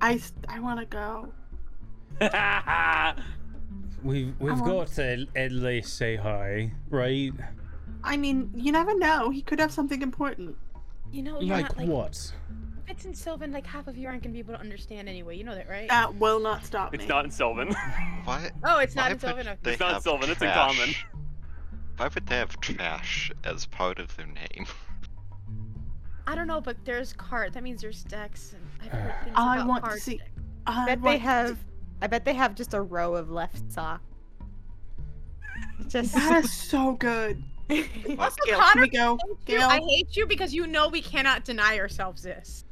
I, s- I want to go. We've we've want- got to at least say hi, right? I mean, you never know. He could have something important. You know, you're Like not like what? if it's in Sylvan, like half of you aren't gonna be able to understand anyway. You know that, right? That will not stop me. it's not in Sylvan. Why? oh, it's why not in Sylvan. Okay. It's not have Sylvan, it's in common. Why would they have trash as part of their name? I don't know, but there's card. That means there's decks, and I've heard things I about want to see- I I bet want they to- have. I bet they have just a row of left sock. Just That is so good. Also, Gale, Connor, we go? I hate you- Gale, I hate you because you know we cannot deny ourselves this.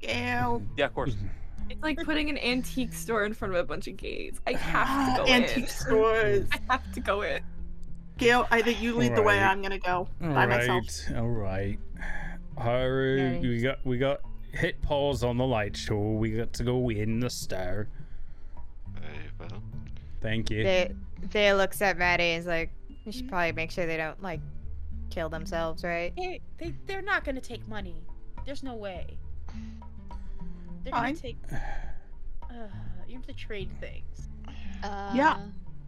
Gale. yeah, of course. It's like putting an antique store in front of a bunch of gays. I have Ah, to go antique in. Antique stores. I have to go in. Gale, I think you lead the way. I'm gonna go All by right, myself. all right. Haru, Yeah, we got we got hit pause on the light show. We got to go in the star. Very well. Thank you. they they looks at Maddie and is like, you should probably make sure they don't like kill themselves, right? They, they, they're not gonna take money. There's no way. They're gonna take. Uh, you have to trade things. Uh, Yeah.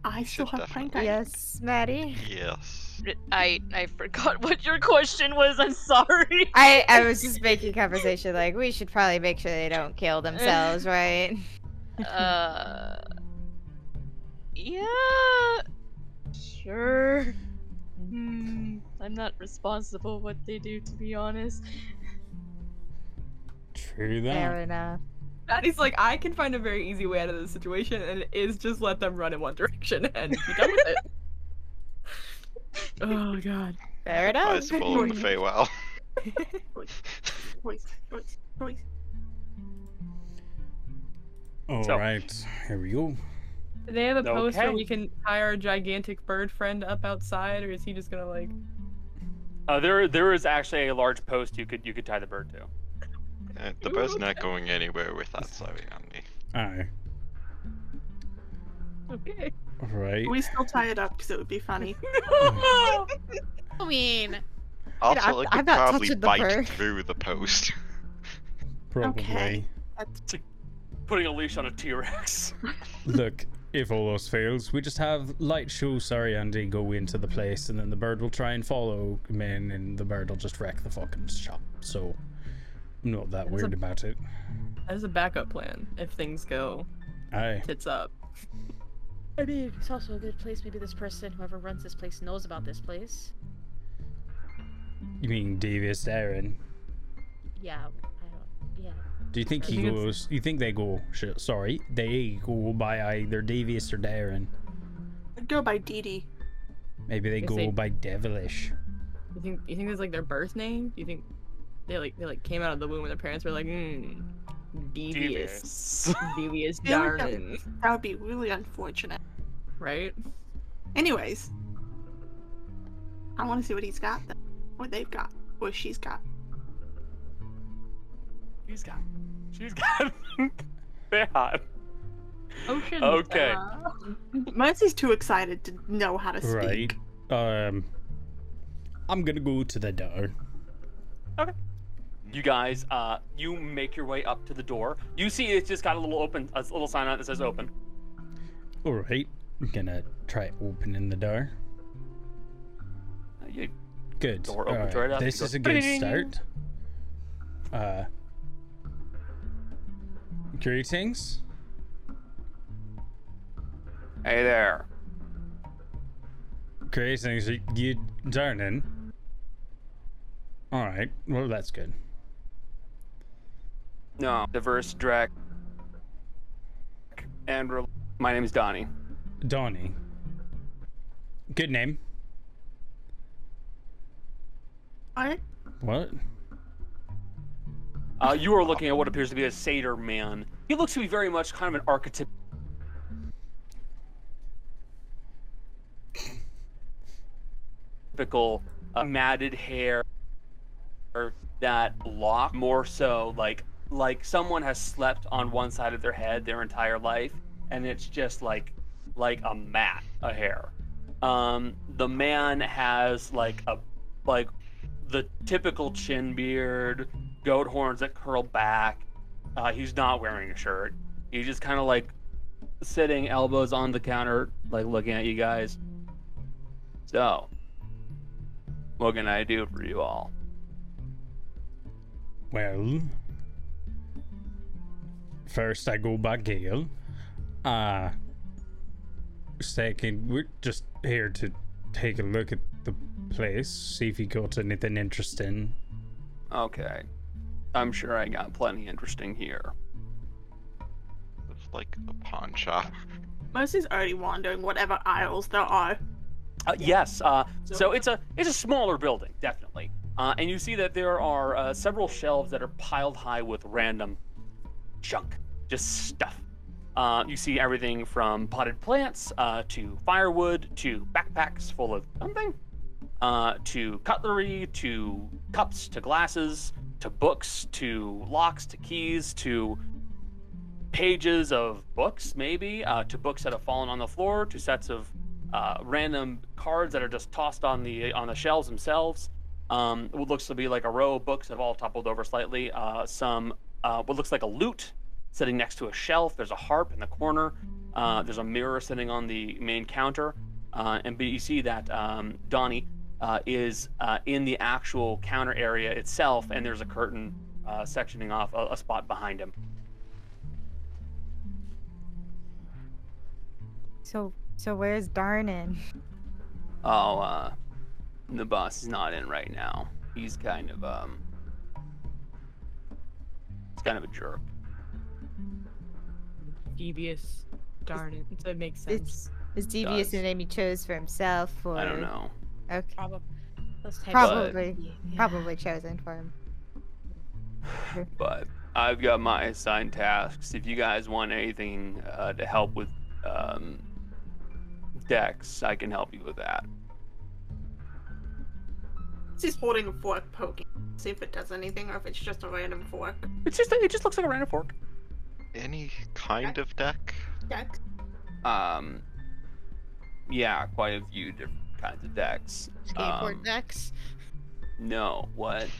I still Should have prank definitely. Yes, Maddie. Yes. I I forgot what your question was. I'm sorry. I I was just making conversation like we should probably make sure they don't kill themselves, right? Uh. Yeah. Sure. Hmm. I'm not responsible what they do, to be honest. True that. Fair enough. Maddie's like, I can find a very easy way out of this situation, and it is just let them run in one direction and be done with it. oh god. Fair enough. Advisable in the Feywild. All So- right, here we go. Do they have a post where Okay. we can tie our gigantic bird friend up outside, or is he just gonna like? Uh, there, there is actually a large post you could you could tie the bird to. Uh, the bird's not going anywhere with that sorry on me. Aye. Okay. All right. We still tie it up because it would be funny. I mean, Also, I'm- it could I'm not probably touching the bite bird. through the post. Probably. Okay. Putting a leash on a T-Rex. Look, if all else fails, we just have light show sorry Andy go into the place, and then the bird will try and follow him in, and the bird will just wreck the fucking shop. So, I'm not that That's a- weird about it. As a backup plan, if things go Aye. tits up. I mean, it's also a good place. Maybe this person, whoever runs this place, knows about this place. You mean Davis Darren? Yeah, I don't. Yeah. Do you think he think it's- goes? You think they go? Shit, sorry, they go by either Devious or Darren. I'd go by Dee Dee. Maybe they go they- by Devilish. You think you think that's like their birth name? You think they like they like came out of the womb and their parents were like, hmm, devious, Devious. devious feel like that- darn, That would be really unfortunate. right? Anyways, I want to see what he's got, then. What they've got, what she's got. She's got. She's got. bad. Ocean. Okay. Mercy's too excited to know how to speak. Right. Um. I'm gonna go to the door. You guys, uh, you make your way up to the door. You see, it's just got a little open, a little sign on it that says "open." All right. I'm gonna try opening the door. Uh, you- Good. Door opens Alright, right up, This you is a good ding. start. Uh. Greetings. Hey there. Greetings, you, you Darnan. All right. Well, that's good. No, diverse drag. And re- my name is Donnie. Donnie. Good name. I What? Uh, you are looking at what appears to be a satyr man. He looks to be very much kind of an archetype. Typical uh, matted hair that lock more so like like someone has slept on one side of their head their entire life and it's just like like a mat a hair um the man has like a like the typical chin beard goat horns that curl back. Uh, he's not wearing a shirt. He's just kind of like sitting, elbows on the counter, like looking at you guys. So, what can I do for you all? Well, first I go by Gale. Uh, second, we're just here to take a look at the place, see if you got anything interesting. Okay, I'm sure I got plenty interesting here. It's like a pawn shop. Mercy's already wandering whatever aisles there are. Uh, yes. Uh, so it's a it's a smaller building, definitely. Uh, and you see that there are uh, several shelves that are piled high with random junk, just stuff. Uh, you see everything from potted plants uh, to firewood to backpacks full of something, uh, to cutlery to cups to glasses to books to locks to keys to pages of books, maybe, uh, to books that have fallen on the floor, to sets of uh, random cards that are just tossed on the on the shelves themselves. Um, what looks to be like a row of books have all toppled over slightly. Uh, some uh, what looks like a lute sitting next to a shelf. There's a harp in the corner. Uh, there's a mirror sitting on the main counter, uh, and but you see that um, Donnie uh, is uh, in the actual counter area itself, and there's a curtain uh, sectioning off a, a spot behind him. So so where's Darnin? Oh, uh, the boss is not in right now. He's kind of um, he's kind of a jerk. Devious. Darn it. So it makes sense. Is is devious Does. the name he chose for himself or I don't know. Okay. Probably. Those types Probably Yeah. probably chosen for him. but I've got my assigned tasks. If you guys want anything uh, to help with um, Dex, I can help you with that. He's holding a fork poking. See if it does anything or if it's just a random fork. It's just it just looks like a random fork. Any kind of deck? Deck. Um, yeah, quite a few different kinds of decks. Skateboard Um, decks. No, what?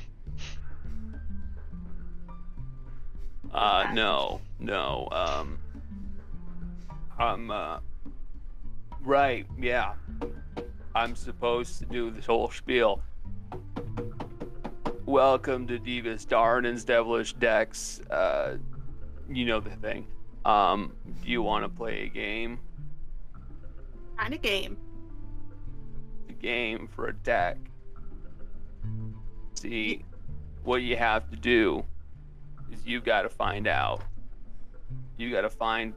Uh, no, no. Um, I'm uh, right. Yeah, I'm supposed to do this whole spiel. Welcome to Divas Darnin's Devilish Decks. Uh, you know the thing. Um, do you want to play a game? Kind of game. A game for a deck. See, what you have to do is you got to find out. You got to find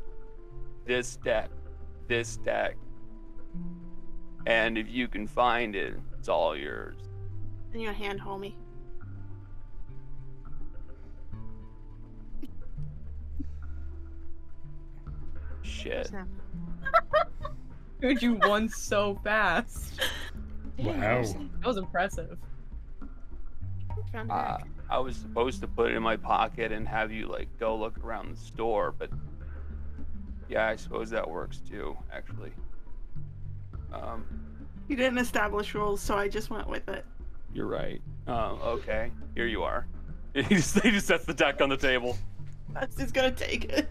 this deck, this deck, and if you can find it, it's all yours. In your hand, homie. Shit. Dude, you won so fast. Wow. That was impressive. Uh. I was supposed to put it in my pocket and have you like go look around the store, but yeah, I suppose that works too. Actually, um, You didn't establish rules, so I just went with it. You're right. Um, okay, here you are. He just, he just sets the deck on the table. That's just gonna take it.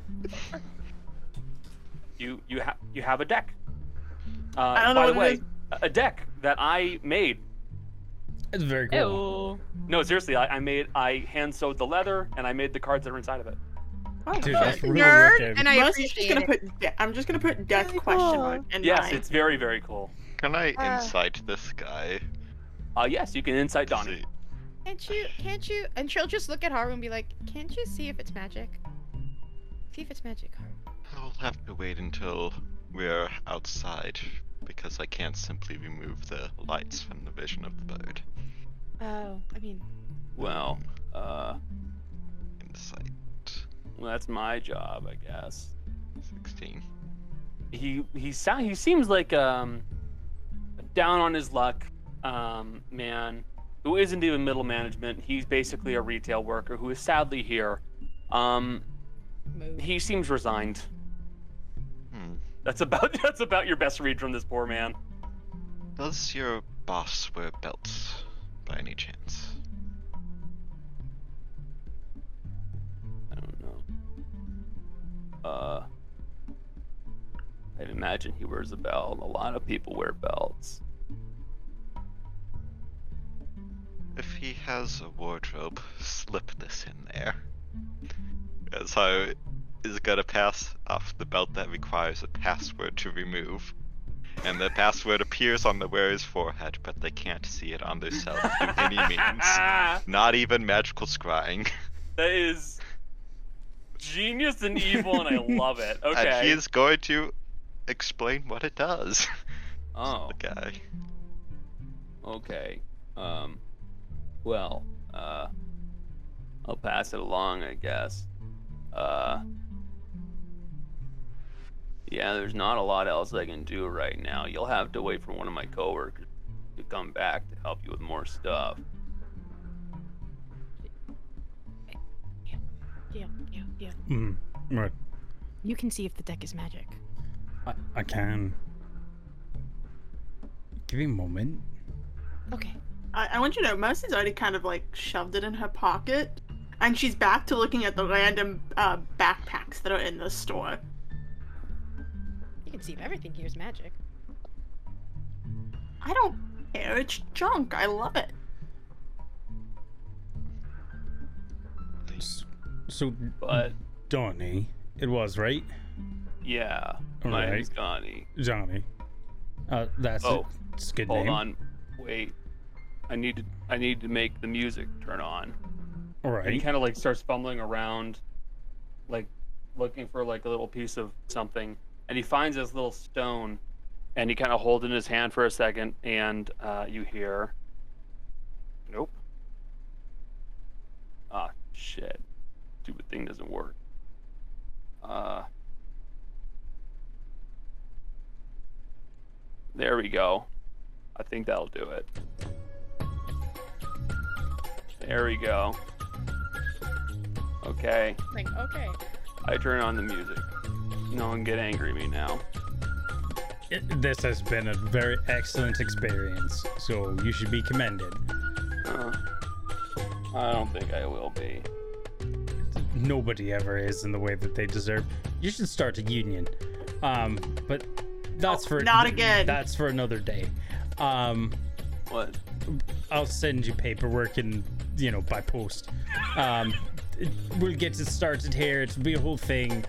You you have you have a deck. Uh, I don't know by the what it way, a- a deck that I made. It's very cool. Ew. No, seriously, I, I made I hand sewed the leather and I made the cards that are inside of it. Oh, Dude, that's really Nerd, wicked. and I Mercy's just appreciate gonna it. put. De- I'm just gonna put deck Very question cool. mark in Yes, mine. it's very very cool. Can I Uh, insight this guy? Uh, yes, you can insight Donnie. See- Can't you? Can't you? And she'll just look at Haru and be like, "Can't you see if it's magic? See if it's magic, Haru." I'll have to wait until we're outside because I can't simply remove the lights from the vision of the bird. Oh, I mean, Well, uh, Insight well, that's my job, I guess. 16. He he sound he seems like um down on his luck um man who isn't even middle management. He's basically a retail worker who is sadly here. Um, he seems resigned. Hmm. That's about that's about your best read from this poor man. Does your boss wear belts by any chance? I don't know. Uh, I'd imagine he wears a belt. A lot of people wear belts. If he has a wardrobe, slip this in there. That's how is gonna pass off the belt that requires a password to remove. And the password appears on the wearer's forehead, but they can't see it on themselves through any means. Not even magical scrying. That is genius and evil, and I love it. Okay. And he is going to explain what it does. Oh, The guy. okay. Um, well, uh, I'll pass it along, I guess. Uh, yeah, there's not a lot else I can do right now. You'll have to wait for one of my coworkers to come back to help you with more stuff. Yeah, yeah, yeah. Mm, right. You can see if the deck is magic. I, I can. Give me a moment. Okay. I, I want you to know, Mercy's already kind of like shoved it in her pocket, and she's back to looking at the random uh, backpacks that are in the store. You can see if everything here is magic. I don't care. It's junk. I love it. S- So, But Donnie, it was right, yeah, All my right. name's Connie. Johnny. Uh, that's Oh, it. It's a good Hold name. on, wait. I need to I need to make the music turn on. All And he kind of like starts fumbling around, like looking for like a little piece of something, and he finds this little stone, and he kind of holds it in his hand for a second, and uh, you hear, nope. Ah, shit. Stupid thing doesn't work. Uh. There we go. I think that'll do it. There we go. Okay, Like, okay. I turn on the music. No one get angry at me now. It- this has been a very excellent experience, so you should be commended. Uh, I don't think I will be. Nobody ever is in the way that they deserve. You should start a union. Um, but that's Oh, for not again. That's for another day. Um, What? I'll send you paperwork and you know by post. Um, we'll get it started here. It'll be a whole thing.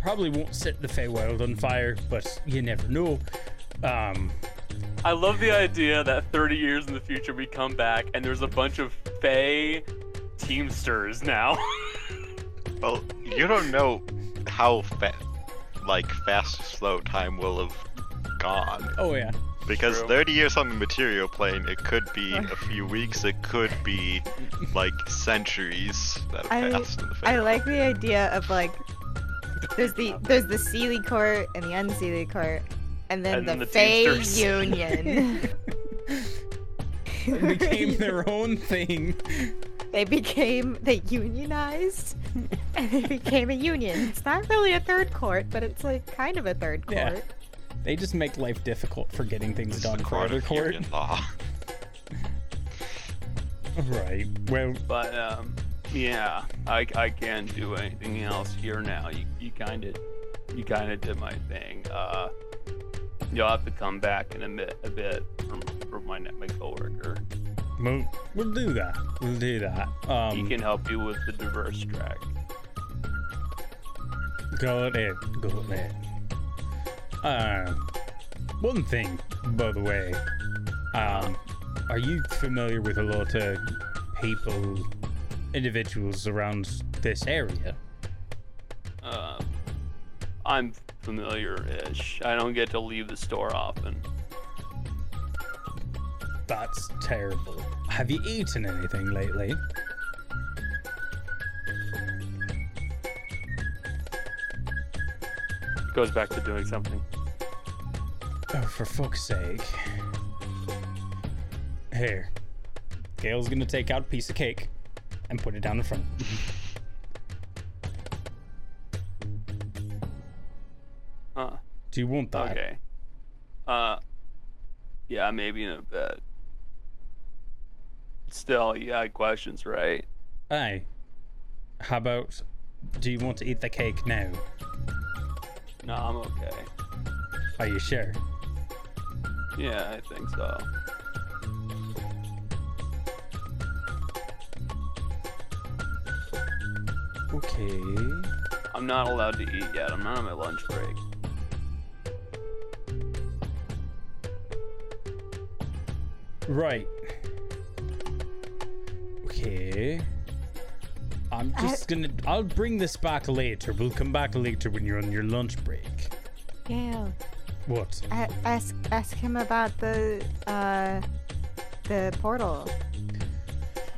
Probably won't set the Feywild on fire, but you never know. Um, I love the idea that 30 years in the future we come back and there's a bunch of Fey Teamsters now. Well, you don't know how fa- like fast slow time will have gone. oh yeah, Because True. 30 years on the material plane, it could be a few weeks, it could be like centuries that have I- passed in the I like the idea of like there's the there's the Seelie court and the unseelie court, and then And the, then the Fey Teamsters. Union. it became their own thing. they became they unionized, and they became a union. It's not really a third court, but it's like kind of a third Yeah. Court. They just make life difficult for getting things This is done the for court other court. union law. Right. Well, but um, yeah, I, I can't do anything else here now. You you kind of you kind of did my thing. Uh, you'll have to come back in a bit a bit from for my my coworker. we'll, we'll do that. We'll do that. Um, he can help you with the diverse track. Go ahead. Go ahead. Uh, one thing, by the way. Um, are you familiar with a lot of people, individuals around this area? Uh, I'm familiar-ish. I don't get to leave the store often. That's terrible. Have you eaten anything lately? Goes back to doing something. Oh, for fuck's sake. Here. Gale's gonna take out a piece of cake and put it down in front. Huh. Do you want that? Okay. Uh, yeah, maybe in a bit. Still, you had questions, right? Hey. How about do you want to eat the cake now? No, I'm okay. Are you sure? Yeah, I think so. Okay. I'm not allowed to eat yet. I'm not on my lunch break. Right. Okay. I'm I- just gonna. I'll bring this back later. We'll come back later when you're on your lunch break. Yeah. What? A- ask ask him about the uh the portal.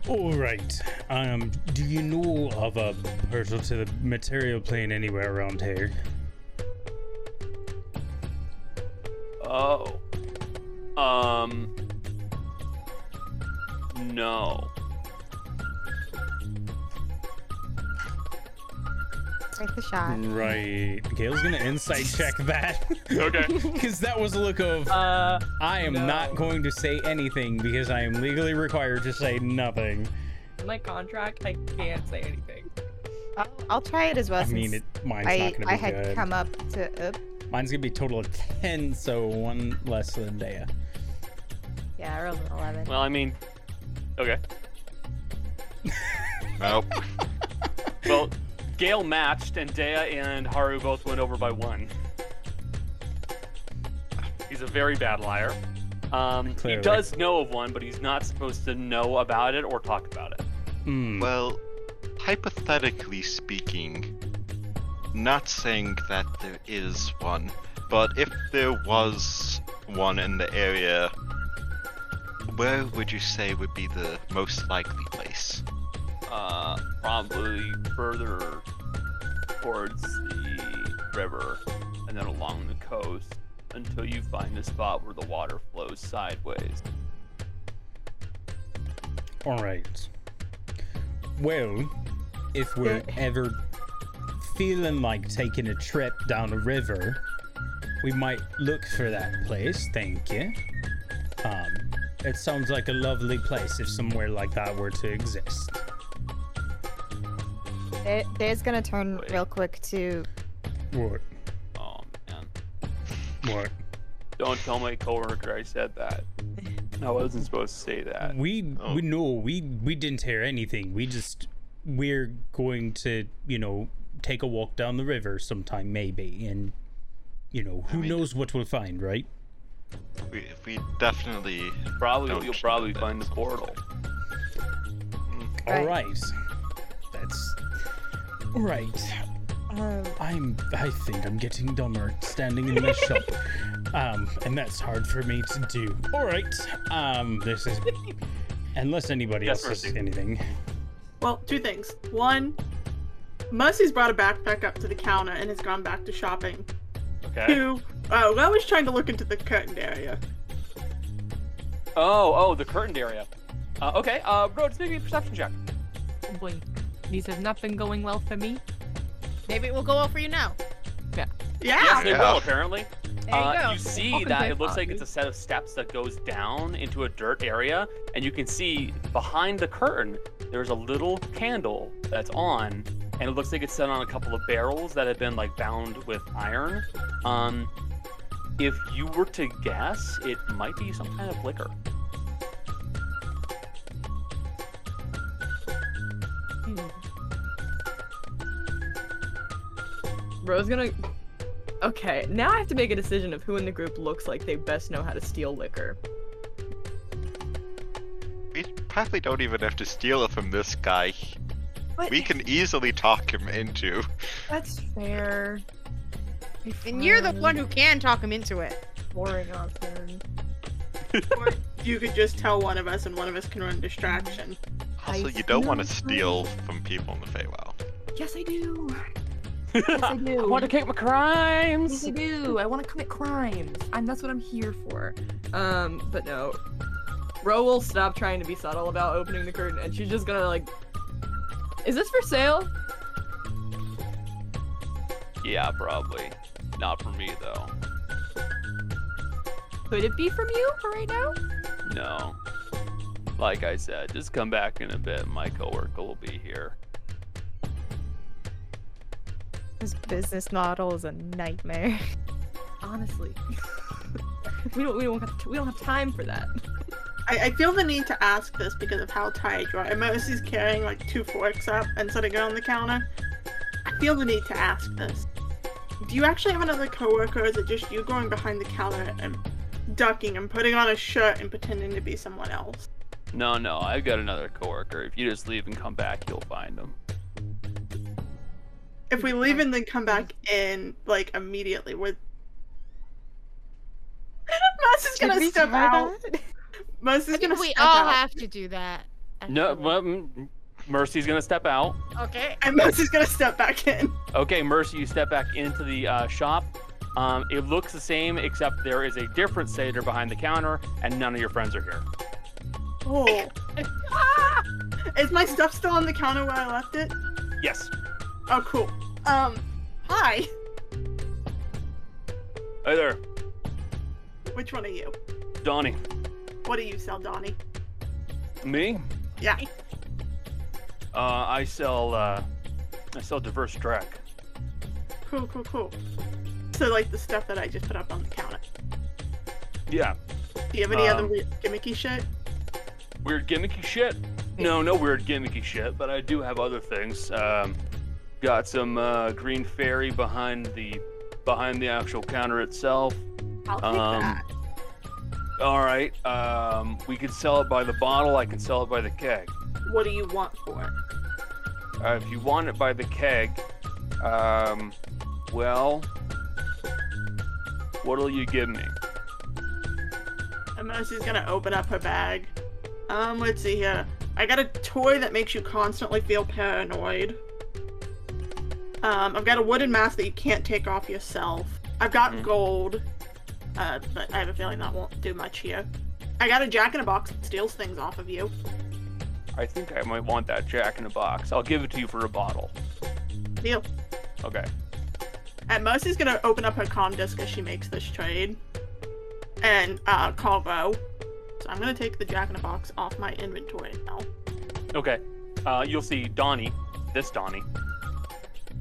All right. Um. Do you know of a portal to the material plane anywhere around here? Oh. Um. No. Take the shot. Right. Gale's gonna insight check that. Okay. Because that was a look of Uh, I am not going to say anything because I am legally required to say nothing. in my contract, I can't say anything. I'll, I'll try it as well. I mean, it mine's I not gonna be I had good. come up to. Oop, Mine's gonna be a total of 10, so one less than Dea. Yeah, I rolled an 11. Well, I mean, okay. Nope. Well, Gale matched, and Dea and Haru both went over by one. He's a very bad liar. Um, he does know of one, but he's not supposed to know about it or talk about it. Hmm. well, hypothetically speaking, not saying that there is one, but if there was one in the area, where would you say would be the most likely place? Uh, probably further towards the river, and then along the coast until you find a spot where the water flows sideways. All right. Well, if we're ever feeling like taking a trip down a river, we might look for that place. Thank you. Um, it sounds like a lovely place if somewhere like that were to exist. Da- Dave's gonna turn Wait. real quick to. What? Oh man. What? Don't tell my coworker I said that. I wasn't supposed to say that. We Oh. we know we we didn't hear anything. We just we're going to you know take a walk down the river sometime maybe, and you know who mean- knows what we'll find, right? We, we definitely. Probably you'll probably find the portal. All Right. right. That's all right. Um, I'm. I think I'm getting dumber standing in this shop, um, and that's hard for me to do. All right. Um, this is unless anybody Yes, else says anything. Well, two things. One, Mercy's brought a backpack up to the counter and has gone back to shopping. Okay. Two, uh, Lo is trying to look into the curtained area. Oh, oh, the curtained area. Uh, okay. Uh, Rhodes, maybe a perception check. Oh boy. These have not been going well for me. Maybe it will go well for you now. Yeah. Yeah. Yes, they Yeah. will apparently. There you uh, go. You see Welcome that it looks like it's a set of steps that goes down into a dirt area, and you can see behind the curtain there's a little candle that's on, and it looks like it's set on a couple of barrels that have been like bound with iron. Um, if you were to guess, it might be some kind of liquor. Rose gonna. Okay, now I have to make a decision of who in the group looks like they best know how to steal liquor. We probably don't even have to steal it from this guy. But We can easily talk him into. That's fair. And you're the one who can talk him into it. boring Osmond. Or you could just tell one of us and one of us can run distraction. Also, you don't want to steal from people in the Feywild. Yes, I do. Yes, I do. I want to commit my Yes, crimes. I do. I want to commit crimes. I'm that's what I'm here for. Um, but no. Ro will stop trying to be subtle about opening the curtain, and she's just gonna like. Is this for sale? Yeah, probably. Not for me though. Could it be from you for right now? No. Like I said, just come back in a bit. My coworker will be here. This business model is a nightmare. Honestly, we don't we don't have we don't have time for that. I, I feel the need to ask this because of how tired you are. And Mercy's carrying like two forks up and setting it on the counter. I feel the need to ask this. Do you actually have another coworker, or is it just you going behind the counter and ducking and putting on a shirt and pretending to be someone else? No, no, I've got another coworker. If you just leave and come back, you'll find him. If we leave and then come back in like immediately, with Mercy's gonna step out. that? Mercy's I gonna we step all out. have to do that. No, actually. well, mm, Mercy's gonna step out. Okay. And Mercy's gonna step back in. Okay, Mercy, you step back into the uh, shop. Um, it looks the same, except there is a different satyr behind the counter, and none of your friends are here. Oh. Ah! Is my stuff still on the counter where I left it? Yes. Oh, cool. Um, hi. Hey there, Which one are you? Donnie. What do you sell, Donnie? Me? Yeah. Uh, I sell. Uh, I sell diverse track. Cool, cool, cool. So like the stuff that I just put up on the counter. Yeah. Do you have any other Um, weird gimmicky shit? Weird gimmicky shit? No, no weird gimmicky shit, but I do have other things. Um, got some uh, green fairy behind the behind the actual counter itself. I'll take um, that. All right. Um, we can sell it by the bottle. I can sell it by the keg. What do you want for it? Uh, if you want it by the keg, um, well, what'll you give me? And Mercy's gonna open up her bag. Um, let's see here. I got a toy that makes you constantly feel paranoid. Um, I've got a wooden mask that you can't take off yourself. I've got Mhm. gold, uh, but I have a feeling that won't do much here. I got a jack in a box that steals things off of you. I think I might want that Jack in a box. I'll give it to you for a bottle. Deal. Okay. And Mercy's gonna open up her comm disc as she makes this trade. And uh call Ro. So I'm gonna take the jack in a box off my inventory now. Okay. Uh, you'll see Donnie, this Donnie,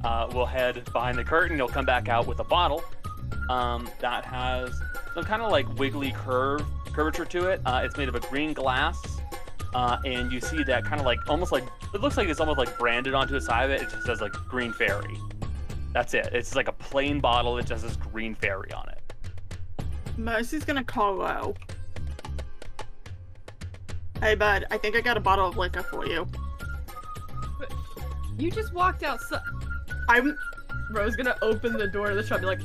uh, will head behind the curtain. He'll come back out with a bottle um, that has some kind of like wiggly curve curvature to it. Uh, it's made of a green glass, uh, and you see that kind of like almost like it looks like it's almost like branded onto the side of it. It just says like Green Fairy. That's it. It's like a plain bottle that just says Green Fairy on it. Mercy's gonna call out. Hey bud, I think I got a bottle of liquor for you. You just walked outside. I'm Rose gonna open the door of the shop. And be like,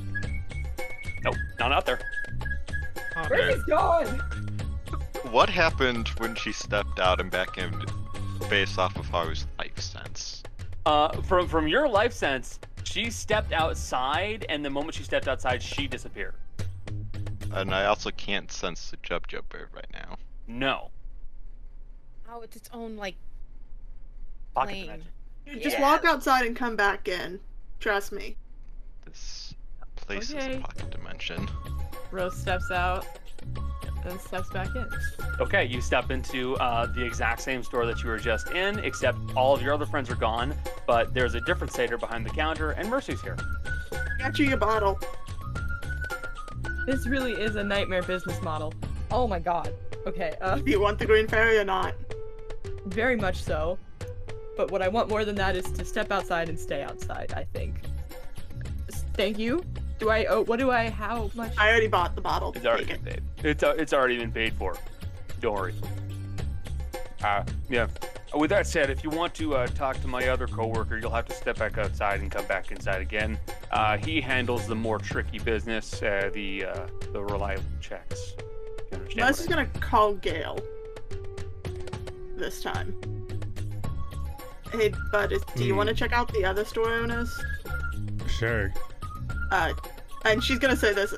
Nope, not out there. "Where's he going?" What happened when she stepped out and back in based off of Haru's life sense? Uh, from from your life sense, she stepped outside, and the moment she stepped outside, she disappeared. And I also can't sense the Jub Jub bird right now. No. Oh, it's its own like Pocket plane. dimension. Just Yeah. walk outside and come back in. Trust me. This place is a pocket dimension. Rose steps out, and steps back in. Okay, you step into uh, the exact same store that you were just in, except all of your other friends are gone, but there's a different satyr behind the counter, and Mercy's here. Got you your bottle. This really is a nightmare business model. Oh my god. Okay, uh, Do you want the green fairy or not? very much so. But what I want more than that is to step outside and stay outside, I think. Thank you. Do I oh what do I how much I already bought the bottle. It's already been paid. It's, uh, it's already been paid for. Don't worry. Uh, yeah. With that said, if you want to uh, talk to my other coworker, you'll have to step back outside and come back inside again. Uh, he handles the more tricky business, uh, the uh, the reliable checks. You understand? what Mercy's gonna call Gale. This time. Hey bud, is, do you Hmm. want to check out the other store owners? Sure. uh, and she's gonna say this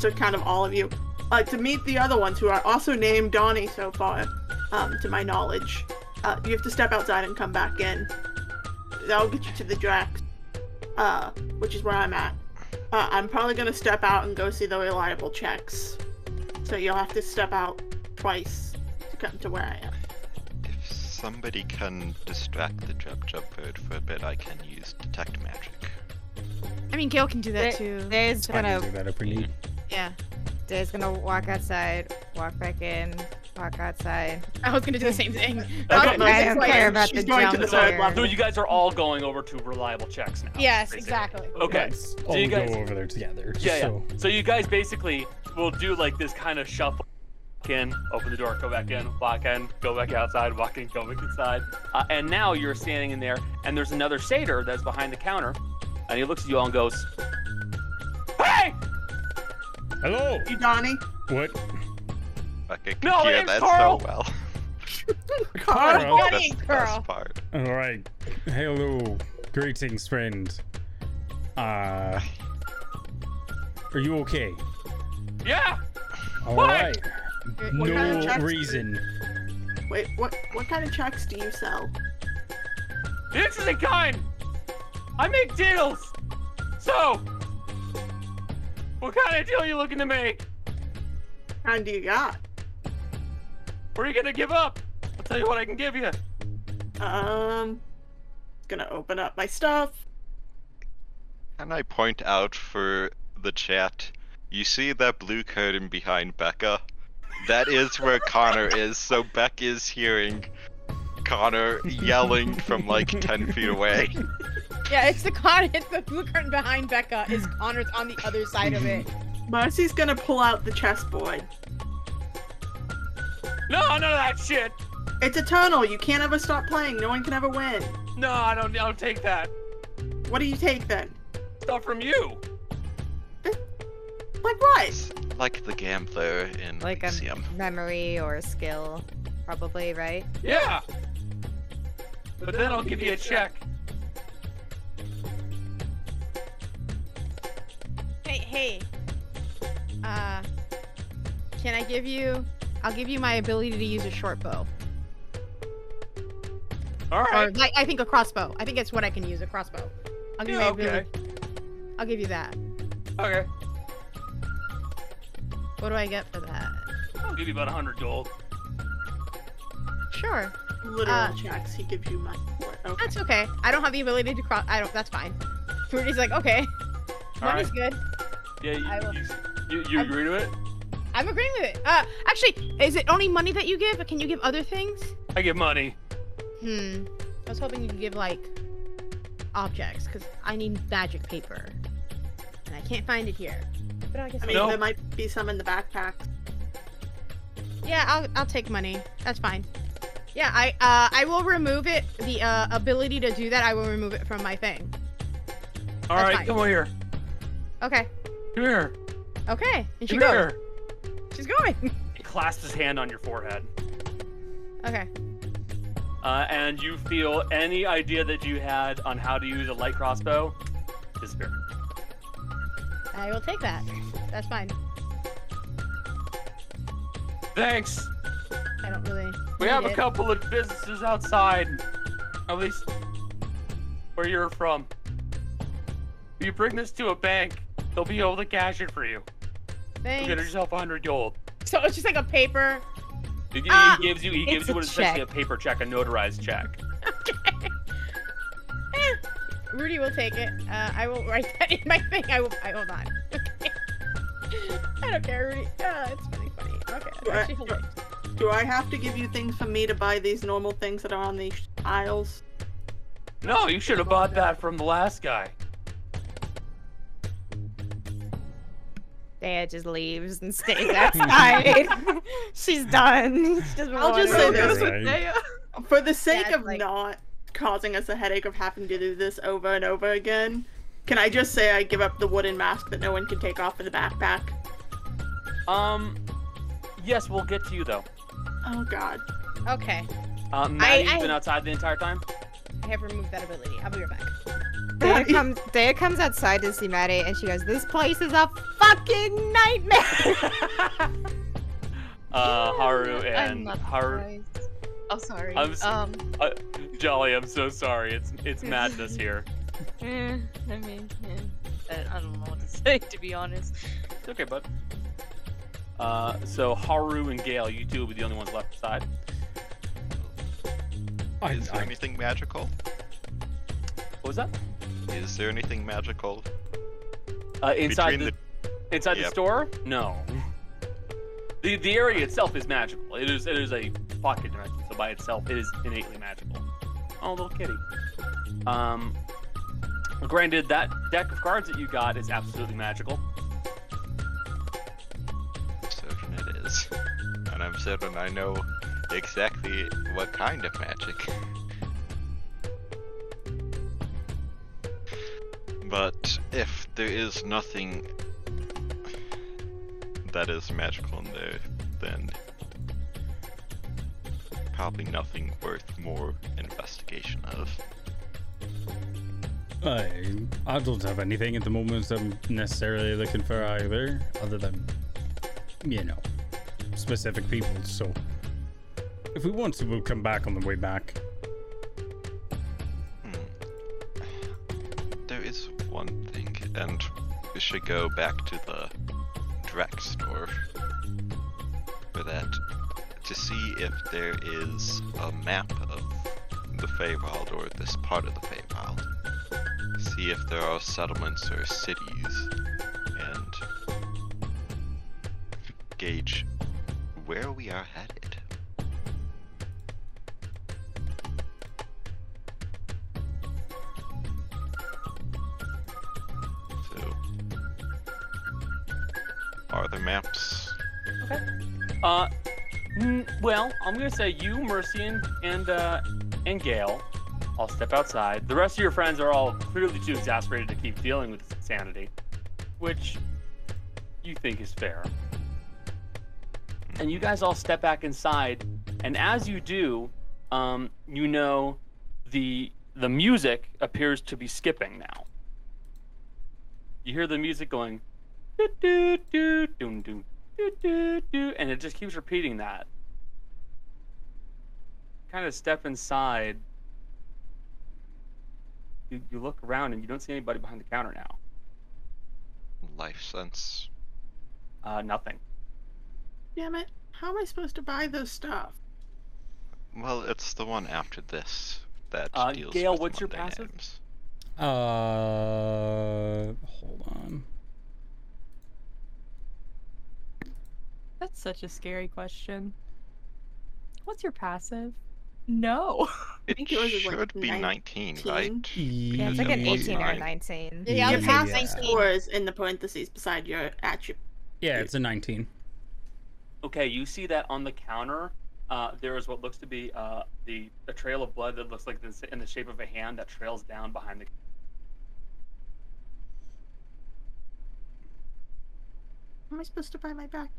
to kind of all of you, uh, to meet the other ones who are also named Donnie so far, um, to my knowledge. Uh, you have to step outside and come back in. That'll get you to the Drax, uh, which is where I'm at. Uh, I'm probably gonna step out and go see the reliable checks. So you'll have to step out twice to come to where I am. If somebody can distract the Jub Jub bird for a bit, I can use detect magic. I mean, Gale can do that There- too. There's I gonna do that if we. Yeah, Dave's gonna walk outside, walk back in, walk outside. I was gonna do the same thing. Okay. I don't care about she's the going to jump the So, third so you guys are all going over to reliable checks now. Yes, basically. exactly. Okay. Let's So all you guys, go over there together. Yeah, yeah. so. So you guys basically will do like this kind of shuffle. Walk in, open the door, go back in, walk in, go back outside, walk in, go back inside. Uh, and now you're standing in there, and there's another satyr that's behind the counter, and he looks at you all and goes, "Hey, Hello. You Donnie? What? Like I can No, hear it's that Carl! so well. Carl. That's Donnie the and best part. All right. Hello. Greetings, friend. Uh, are you okay? yeah, All What? right. What kind of No checks? reason. Wait, what? What kind of checks do you sell? this is a kind. I make deals. So, what kind of deal you looking to make? What kind do you got? What are you gonna give up? I'll tell you what I can give you. Um, gonna open up my stuff. Can I point out for the chat, you see that blue curtain behind Becca? That is where Connor is. So Beck is hearing Connor yelling from like 10 feet away. Yeah, it's the con. It's the blue curtain behind Becca. Is Connor's on the other side of it. Marcy's gonna pull out the chessboard. No, none of that shit. It's eternal. You can't ever stop playing. No one can ever win. No, I don't. I don't take that What do you take then? stuff from you. Like what? Like the gambler in Like a memory or a skill, probably, right? Yeah. But then I'll give you a check. Hey, hey. Uh, can I give you? I'll give you my ability to use a short bow, All right. or right. like I think a crossbow. I think it's what I can use a crossbow. I'll give you Yeah, my okay. ability. I'll give you that. Okay. What do I get for that? I'll give you about a hundred gold. Sure, Literal Uh, checks. He gives you money for it. Okay. that's okay. I don't have the ability to cross. I don't. That's fine. Fruity's like, okay, All money's right. good. Yeah, I will- you, you, you, you I'm- agree to it? I'm agreeing with it. Uh, actually, is it only money that you give? Can you give other things? I give money. Hmm. I was hoping you could give like objects, because I need magic paper, and I can't find it here. But I guess I mean, No. there might be some in the backpack. yeah, I'll I'll take money. That's fine. Yeah, I uh I will remove it. The uh, ability to do that, I will remove it from my thing. All That's right, fine. come over here. Okay. Come here. Okay. And she Come goes. here. She's going. He clasps his hand on your forehead. okay. Uh, and you feel any idea that you had on how to use a light crossbow disappear. I will take that. That's fine. Thanks. I don't really. We have a couple of businesses outside. At least where you're from. If you bring this to a bank, they'll be able to cash it for you. You Thanks. get yourself a hundred gold. So it's just like a paper. He, he Ah, gives you he gives you what is essentially a paper check, a notarized check. Okay. Rudy will take it. Uh, I will write that in my thing. I will. I hold on. Okay. I don't care, Rudy. Uh, it's really funny. Okay. That's Right. actually hilarious. Do I have to give you things for me to buy these normal things that are on these aisles? No, you should have bought that from the last guy. Daya just leaves and stays outside. She's done. She I'll just say this. Right. For the sake it's of like- not causing us a headache of having to do this over and over again, can I just say I give up the wooden mask that no one can take off in the backpack? Um, yes, we'll get to you though. Oh god. Okay. Um, Maddie's I- been outside the entire time. I have removed that ability. I'll be right back. Daya comes, Daya comes outside to see Maddie and she goes, This place is a fucking nightmare! Uh, Haru and not Haru. Surprised. Oh, sorry. I'm s- um, Uh, Jolly, I'm so sorry. It's it's madness here. eh, I mean, eh, I I don't know what to say to be honest. It's okay, bud. Uh, so Haru and Gale, you two will be the only ones left inside. I, Is there I, anything magical? What was that? Is there anything magical Uh, inside between the, inside the store? No. The the area itself is magical. It is it is a pocket dimension, so by itself it is innately magical. Oh, little kitty. Um, granted, that deck of cards that you got is absolutely magical. certain it is? And I'm certain I know exactly what kind of magic. But if there is nothing that is magical in there, then probably nothing worth more investigation of. I, I don't have anything at the moment I'm necessarily looking for either, other than, you know, specific people. So, if we want to, we'll come back on the way back. Hmm. There is one thing, and we should go back to the Drex store for that to see if there is a map of the Feywild or this part of the Feywild. See if there are settlements or cities, and gauge where we are headed. So, are there maps? Okay. Uh, well, I'm gonna say you, Mercy, and uh, and Gale. I'll step outside. The rest of your friends are all clearly too exasperated to keep dealing with this insanity, which you think is fair. And you guys all step back inside, and as you do, um, you know the the music appears to be skipping now. You hear the music going, doo doo doom doom doo doo doo, and it just keeps repeating that. Kind of step inside. You, you look around and you don't see anybody behind the counter now. Life sense. Uh, nothing. Damn it. How am I supposed to buy this stuff? Well, it's the one after this that Uh, deals Gale, with what's your passive? items. Uh, hold on. That's such a scary question. What's your passive? No. It think yours is, like, should be 19, 19. right? Yeah, it's like an 18 or a 19. Yeah, Your I'm yeah. score is in the parentheses beside your attribute. Yeah, it's a 19. Okay, you see that on the counter. Uh, there is what looks to be uh, the a trail of blood that looks like this in the shape of a hand that trails down behind the. Am I supposed to buy my back?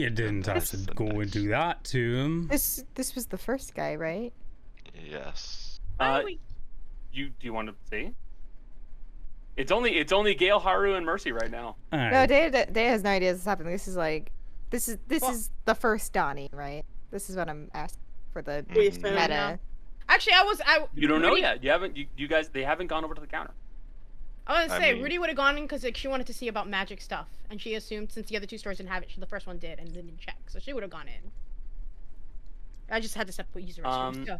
You didn't have That's to the go and do that to him. This this was the first guy, right? Yes. Uh, you do you want to see? It's only it's only Gale, Haru, and Mercy right now. No, Alright. Day Day has no idea this is happening. This is like, this is this Well- is the first Donnie, right? This is what I'm asking for the We assume. meta. Actually, I was I. You don't know Rudy- yet. You haven't. You, you guys. They haven't gone over to the counter. I was gonna say mean- Rudy would have gone in because like, she wanted to see about magic stuff, and she assumed since the other two stores didn't have it, she, the first one did and didn't check, so she would have gone in. I just had to step use the restroom. Um, so.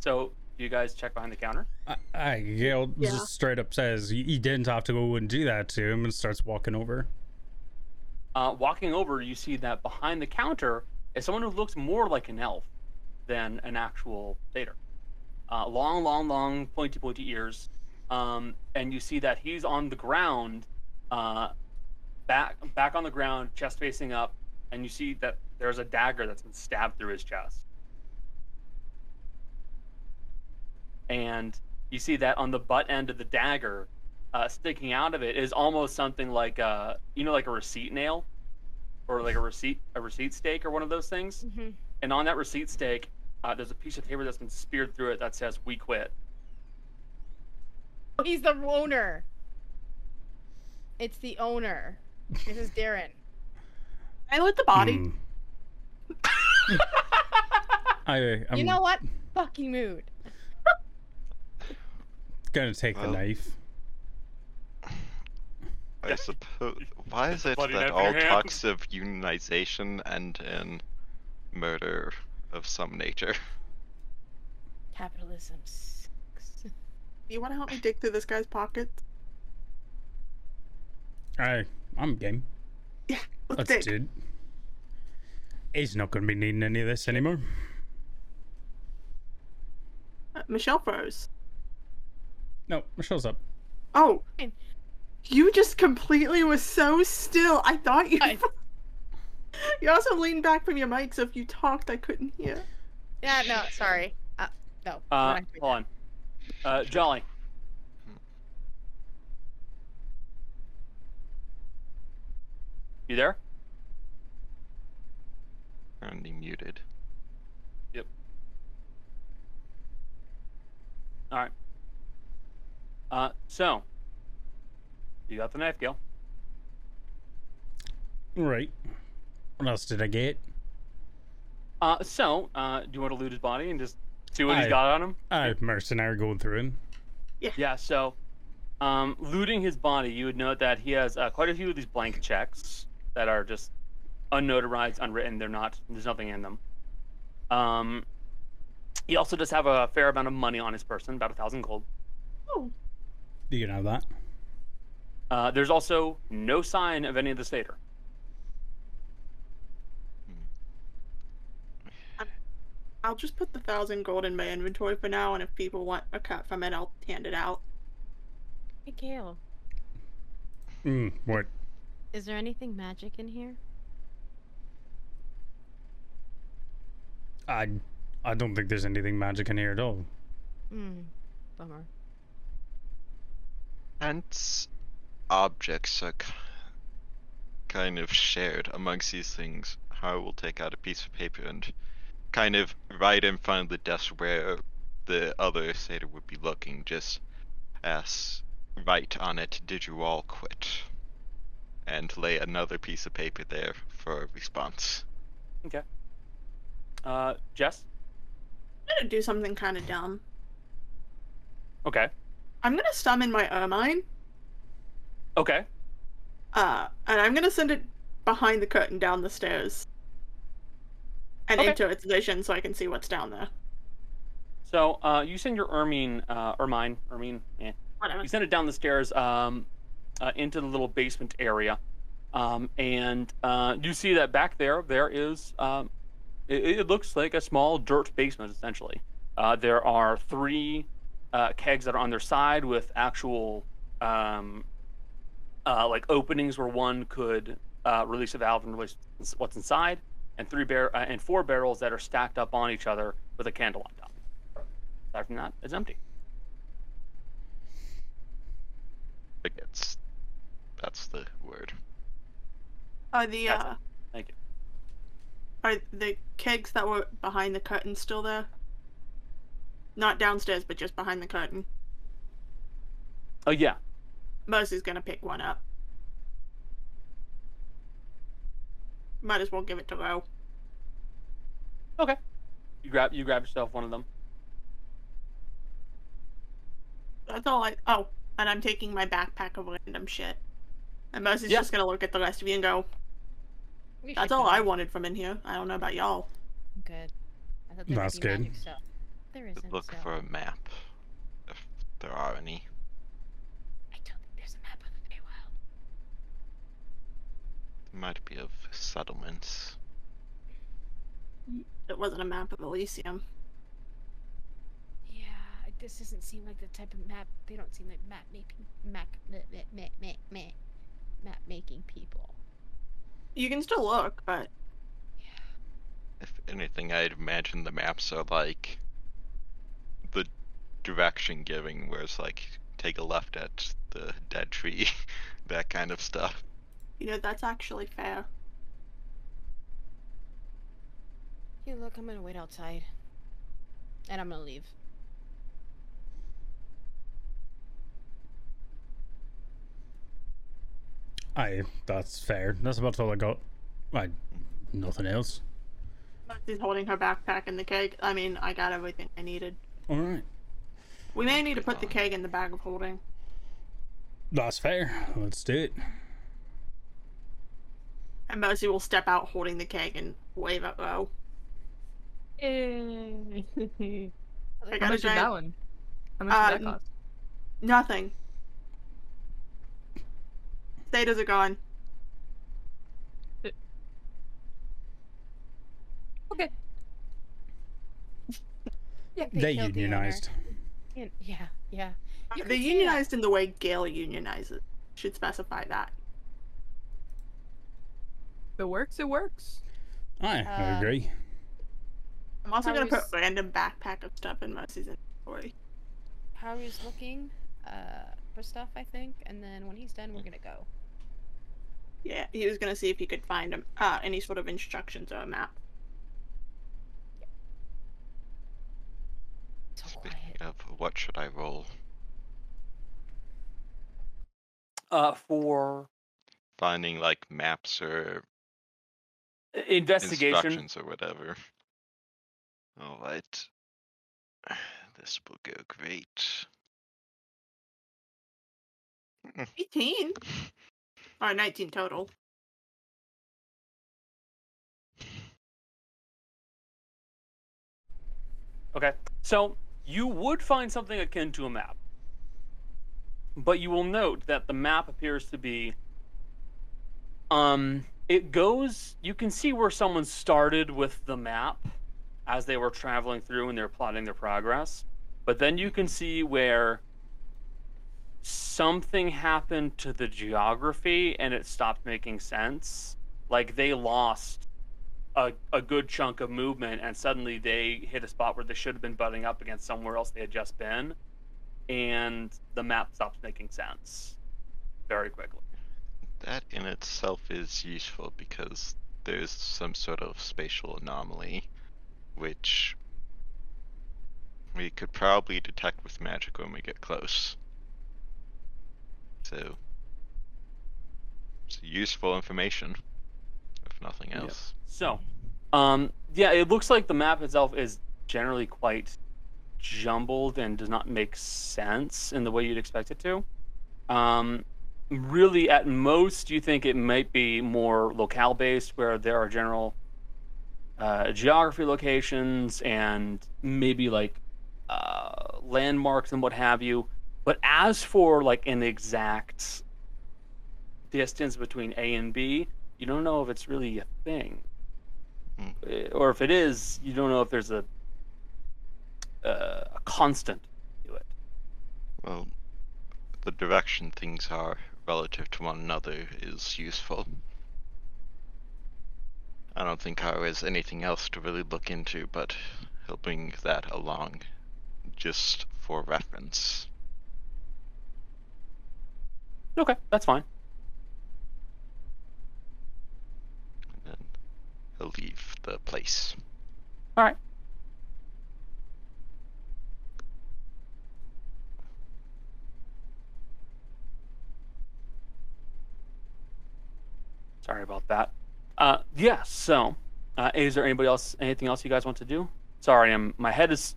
So you guys check behind the counter. I, I, Gale Yeah. just straight up says you, you didn't have to go and do that to him and starts walking over. Uh, walking over, you see that behind the counter is someone who looks more like an elf than an actual satyr. Uh, long, long, long, pointy, pointy ears. Um, and you see that he's on the ground, uh, back, back on the ground, chest facing up, and you see that there's a dagger that's been stabbed through his chest. And you see that on the butt end of the dagger, uh, sticking out of it is almost something like a, you know, like a receipt nail, or like a receipt, a receipt stake, or one of those things. Mhm. And on that receipt stake, uh, there's a piece of paper that's been speared through it that says "We quit." He's the owner. It's the owner. This is Darren. I lit the body. Hmm. I, I'm you know what? Fucking mood. gonna take the Well, knife. I suppose. Why is it that all hand. talks of unionization end in murder of some nature? Capitalism. Sucks. Do you want to help me dig through this guy's pockets? I, I'm game. Yeah, let's, Let's dig. do. He's not gonna be needing any of this anymore. Uh, Michelle froze. No, Michelle's up. Oh, Fine. you just completely was so still. I thought you. Fine. you also leaned back from your mic, so if you talked, I couldn't hear. Yeah, no, sorry. Uh, no. Uh, we're not doing hold on. Uh, Jolly. You there? Currently muted. Yep. All right. Uh, so you got the knife, Gil. Right. What else did I get? Uh, so uh, do you want to loot his body and just see what he's got on him? Uh, mercenary going through him. Yeah, Yeah, so um, looting his body, you would note that he has uh, quite a few of these blank checks that are just unnotarized, unwritten. They're not. There's nothing in them. Um, he also does have a fair amount of money on his person, about a thousand gold. Oh, You can have that. Uh, there's also no sign of any of the Stater. I'll just put the thousand gold in my inventory for now, and if people want a cut from it, I'll hand it out. Hey, Kale. Mm, what? Is there anything magic in here? I, I don't think there's anything magic in here at all. Hmm. Bummer. Hence, objects are kind of shared amongst these things. Har will take out a piece of paper and kind of right in front of the desk where the other satyr would be looking, just as right on it, did you all quit? And lay another piece of paper there for a response. Okay. Uh, Jess. I'm gonna do something kind of dumb. Okay. I'm gonna summon my Ermine, Okay. uh, and I'm gonna send it behind the curtain down the stairs. And Okay. into its vision so I can see what's down there. So, uh, you send your Ermine, uh, Ermine, Ermine, eh. Whatever. You send it down the stairs, um, uh, into the little basement area, um, and uh, you see that back there, there is, um, it, it looks like a small dirt basement essentially. Uh, there are three uh, kegs that are on their side with actual, um, uh, like openings where one could uh, release a valve and release what's inside, and three bar- uh, and four barrels that are stacked up on each other with a candle on top. Aside from that, it's empty. I guess that's the word. Are the That's uh, Thank you. are the kegs that were behind the curtain still there? Not downstairs, but just behind the curtain. Oh yeah. Mercy's gonna pick one up. Might as well give it to Ro. Okay. You grab you grab yourself one of them. That's all I. Oh, and I'm taking my backpack of random shit. And Mercy's Yeah. just gonna look at the rest of you and go, We "That's all. I wanted from in here. I don't know about y'all." Good. I thought there That's would be good. There isn't. Look so. for a map, if there are any. I don't think there's a map of the Feywild. There might be of settlements. It wasn't a map of Elysium. Yeah, this doesn't seem like the type of map. They don't seem like map making map map map map map, map making people. You can still look, but If anything, I'd imagine the maps are like the direction giving, where it's like take a left at the dead tree, that kind of stuff. You know that's actually fair. Hey, look, I'm gonna wait outside, and I'm gonna leave. Aye, that's fair. That's about all I got. I, nothing else. Mercy's holding her backpack and the keg. I mean, I got everything I needed. All right, We may need to put the keg in the bag of holding. that's fair. Let's do it. And Mercy will step out holding the keg and wave at Ro. Yay. I How got a much did that one? How much did that Um, cost? Nothing. Status are gone. Okay. Yeah, They killed the owner. unionized. Yeah, yeah, yeah. You They could that. unionized in the way Gale unionizes. Should specify that. If it works, it works. I Uh, agree. I'm also gonna put is- random backpack of stuff in Mercy's inventory. Harry's looking uh, for stuff, I think, and then when he's done, we're gonna go. Yeah, he was gonna see if he could find um, uh, any sort of instructions or a map. So Speaking of, what should I roll? Uh, for Finding like maps or investigation, instructions or whatever. Alright. This will go great. 18? Or 19 total. Okay. So you would find something akin to a map. But you will note that the map appears to be um it goes you can see where someone started with the map as they were traveling through and they're plotting their progress. But then you can see where something happened to the geography and it stopped making sense. Like they lost a, a good chunk of movement and suddenly they hit a spot where they should have been butting up against somewhere else they had just been. And the map stops making sense very quickly. That in itself is useful because there's some sort of spatial anomaly, which we could probably detect with magic when we get close. So, it's useful information, if nothing Yeah. else. So, um, yeah, it looks like the map itself is generally quite jumbled and does not make sense in the way you'd expect it to. Um, really, at most, you think it might be more locale based, where there are general uh, geography locations and maybe like uh, landmarks and what have you. But as for like an exact distance between A and B, you don't know if it's really a thing, Hmm. Uh, or if it is, you don't know if there's a uh, a constant to it. Well, the direction things are relative to one another is useful. I don't think Haro has anything else to really look into, but he'll bring that along just for reference. Okay, that's fine. And then he'll leave the place. All right. Sorry about that. Uh, yeah. So, uh, is there anybody else? Anything else you guys want to do? Sorry, I'm my head is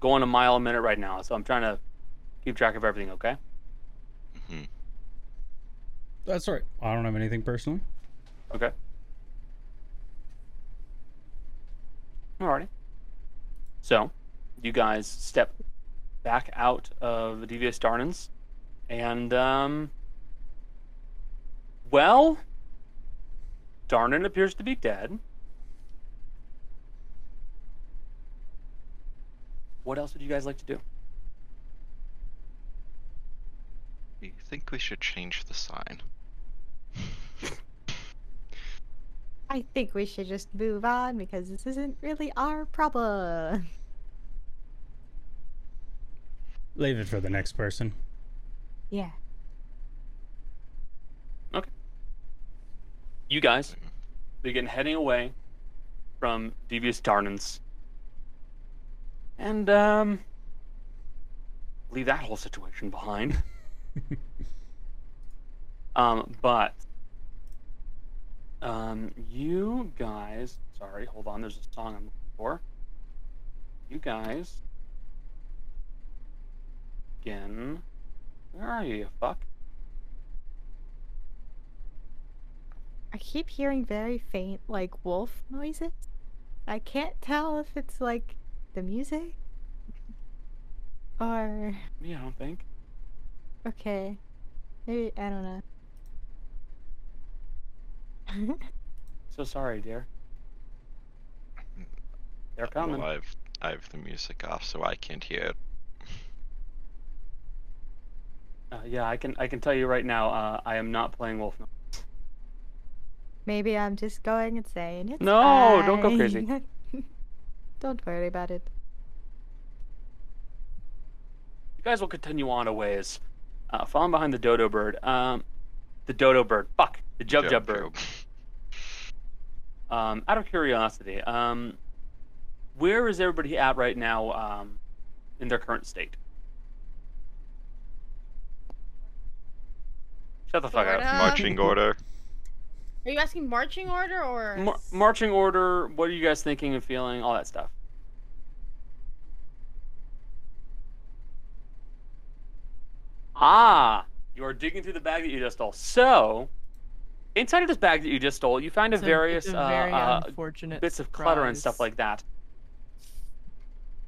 going a mile a minute right now, so I'm trying to keep track of everything. Okay. hmm That's all right. I don't have anything personally. Okay. Alrighty. So, you guys step back out of the Devious Darnans, and, um. Well, Darnan appears to be dead. What else would you guys like to do? You think we should change the sign? I think we should just move on because this isn't really our problem. Leave it for the next person. Yeah. You guys begin heading away from Devious Darnans. And, um. Leave that whole situation behind. um, but. Um, you guys. Sorry, hold on, there's a song I'm looking for. You guys. Again. Where are you, you fuck? I keep hearing very faint, like wolf noises. I can't tell if it's like the music or Me, I don't think. okay. Maybe I don't know. So sorry, dear. They're coming. Well, I've I have the music off, so I can't hear it. Uh, yeah, I can. I can tell you right now. Uh, I am not playing Wolf. Noise. Maybe I'm just going and saying it's No, don't go crazy. don't worry about it. You guys will continue on a ways, uh, falling behind the dodo bird. Um, the dodo bird. Fuck the jub jub bird. Um, out of curiosity, um, where is everybody at right now? Um, in their current state. Shut the fuck Sort up. Marching order. Are you asking marching order or? Mar- marching order. What are you guys thinking and feeling? All that stuff. Ah, you are digging through the bag that you just stole. So, inside of this bag that you just stole, you find a a- various a uh, very uh, unfortunate bits of clutter and stuff like that.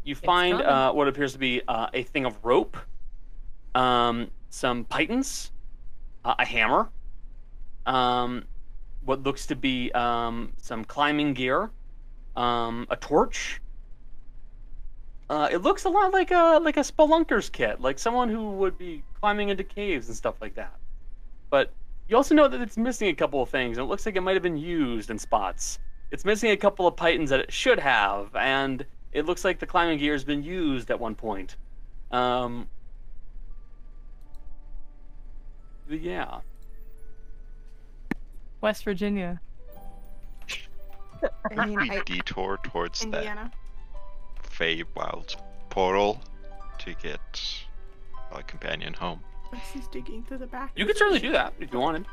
You find uh, what appears to be uh, a thing of rope, um, some pitons, uh, a hammer, um, what looks to be um, some climbing gear, um, a torch. Uh, it looks a lot like a like a spelunker's kit, like someone who would be climbing into caves and stuff like that. But you also know that it's missing a couple of things, and it looks like it might have been used in spots. It's missing a couple of pitons that it should have, and it looks like the climbing gear has been used at one point. Um, yeah. West Virginia. I mean, we I, detour towards Indiana. that Feywild portal to get our companion home. He's digging through the back. You could certainly do that if you wanted.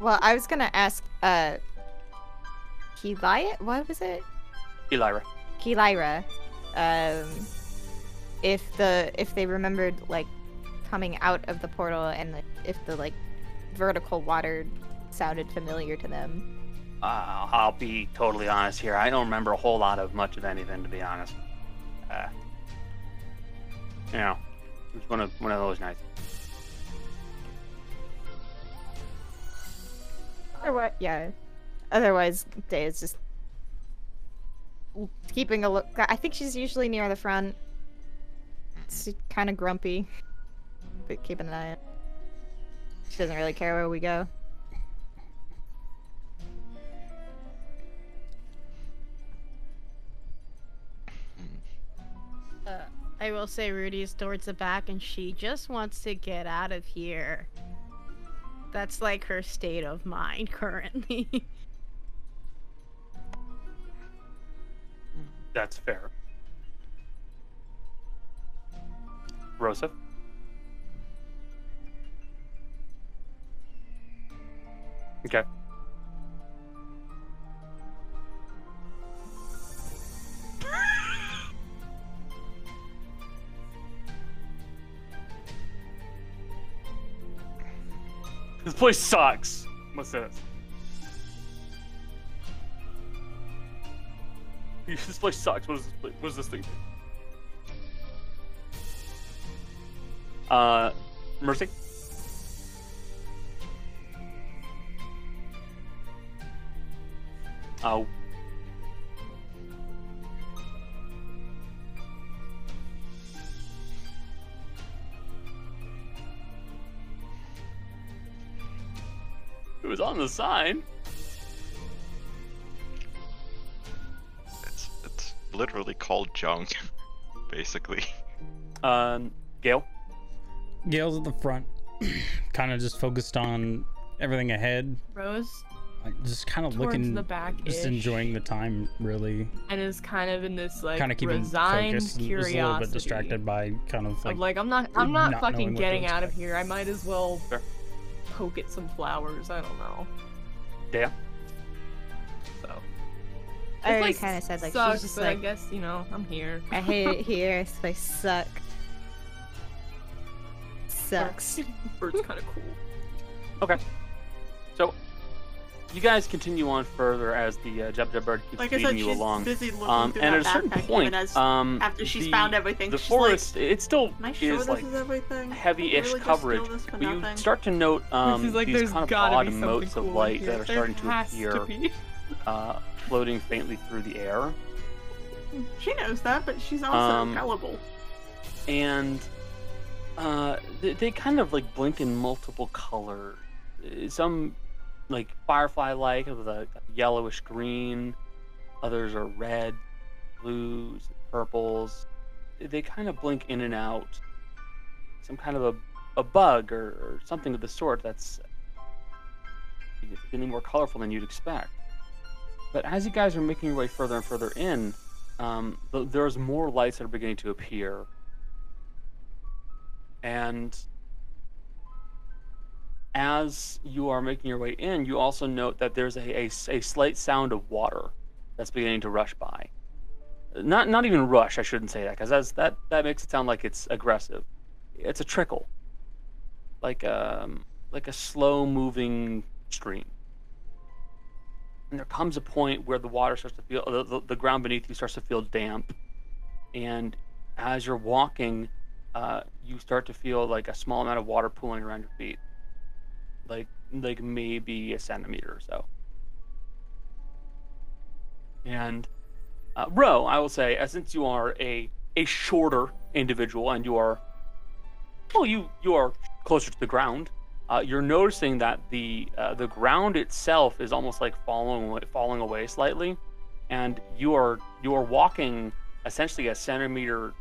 well, I was gonna ask, uh, Kelyra, what was it? Elira. Kelyra, um, if the if they remembered like coming out of the portal and like, if the like vertical water sounded familiar to them. Uh, I'll be totally honest here. I don't remember a whole lot of much of anything, to be honest. Uh, you know, it was one of one of those nights. Otherwise, yeah. Otherwise, Day is just keeping a look. I think she's usually near the front. She's kind of grumpy, but keeping an eye out. She doesn't really care where we go. Uh, I will say Rudy is towards the back and she just wants to get out of here. That's like her state of mind currently. That's fair. Rosa. Okay. This place sucks. What's this? This place sucks. What is this? Place? What is this thing? Uh, Mercy. Oh. It was on the sign. It's it's literally called junk, basically. Um, Gale. Gale's at the front, kind of just focused on everything ahead, Rose like, just kind of towards looking, the back just enjoying the time, really. and is kind of in this like kind of keeping resigned focused, and curiosity. just a little bit distracted by kind of like, of like I'm not I'm not, not fucking getting out of here. I might as well Sure. poke at some flowers. I don't know. Yeah. So I already place kind of said like sucks, she's just but like I guess you know I'm here. I hate it here. This place suck. Sucks. Bird's kind of cool. Okay. You guys continue on further as the uh, Jeb Bird keeps Like leading said, you along. busy Um, and at a certain point, as um, after she's the- found everything, the forest it still sure is like is heavy-ish Really coverage, steal this for but you start to note um, like these kind of odd motes cool of light that are There starting to appear, To be. uh, floating faintly through the air. She knows that, but she's also Um, gullible. and uh, they, they kind of like blink in multiple colors. Some like firefly-like with a yellowish green. Others are red, blues, purples. They kind of blink in and out. Some kind of a, a bug or, or something of the sort that's significantly more colorful than you'd expect. But as you guys are making your way further and further in, um, th- there's more lights that are beginning to appear and as you are making your way in, you also note that there's a, a, a slight sound of water that's beginning to rush by. Not not even rush, I shouldn't say that, because that that makes it sound like it's aggressive. It's a trickle, like um like a slow moving stream. And there comes a point where the water starts to feel the, the, the ground beneath you starts to feel damp, and as you're walking, uh, you start to feel like a small amount of water pooling around your feet, like like maybe a centimeter or so. And uh, Ro, I will say, uh, since you are a a shorter individual and you are, well, you you are closer to the ground. Uh, you're noticing that the uh, the ground itself is almost like falling falling away slightly, and you are you are walking essentially a centimeter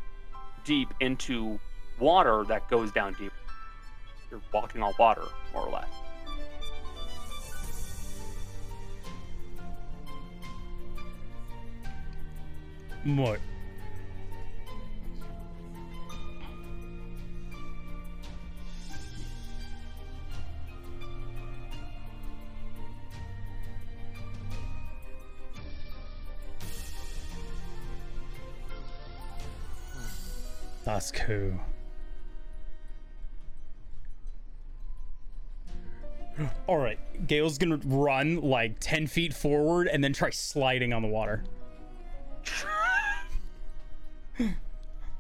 deep into water that goes down deep. You're walking on water, more or less. What? That's cool. All right, Gale's gonna run like 10 feet forward and then try sliding on the water.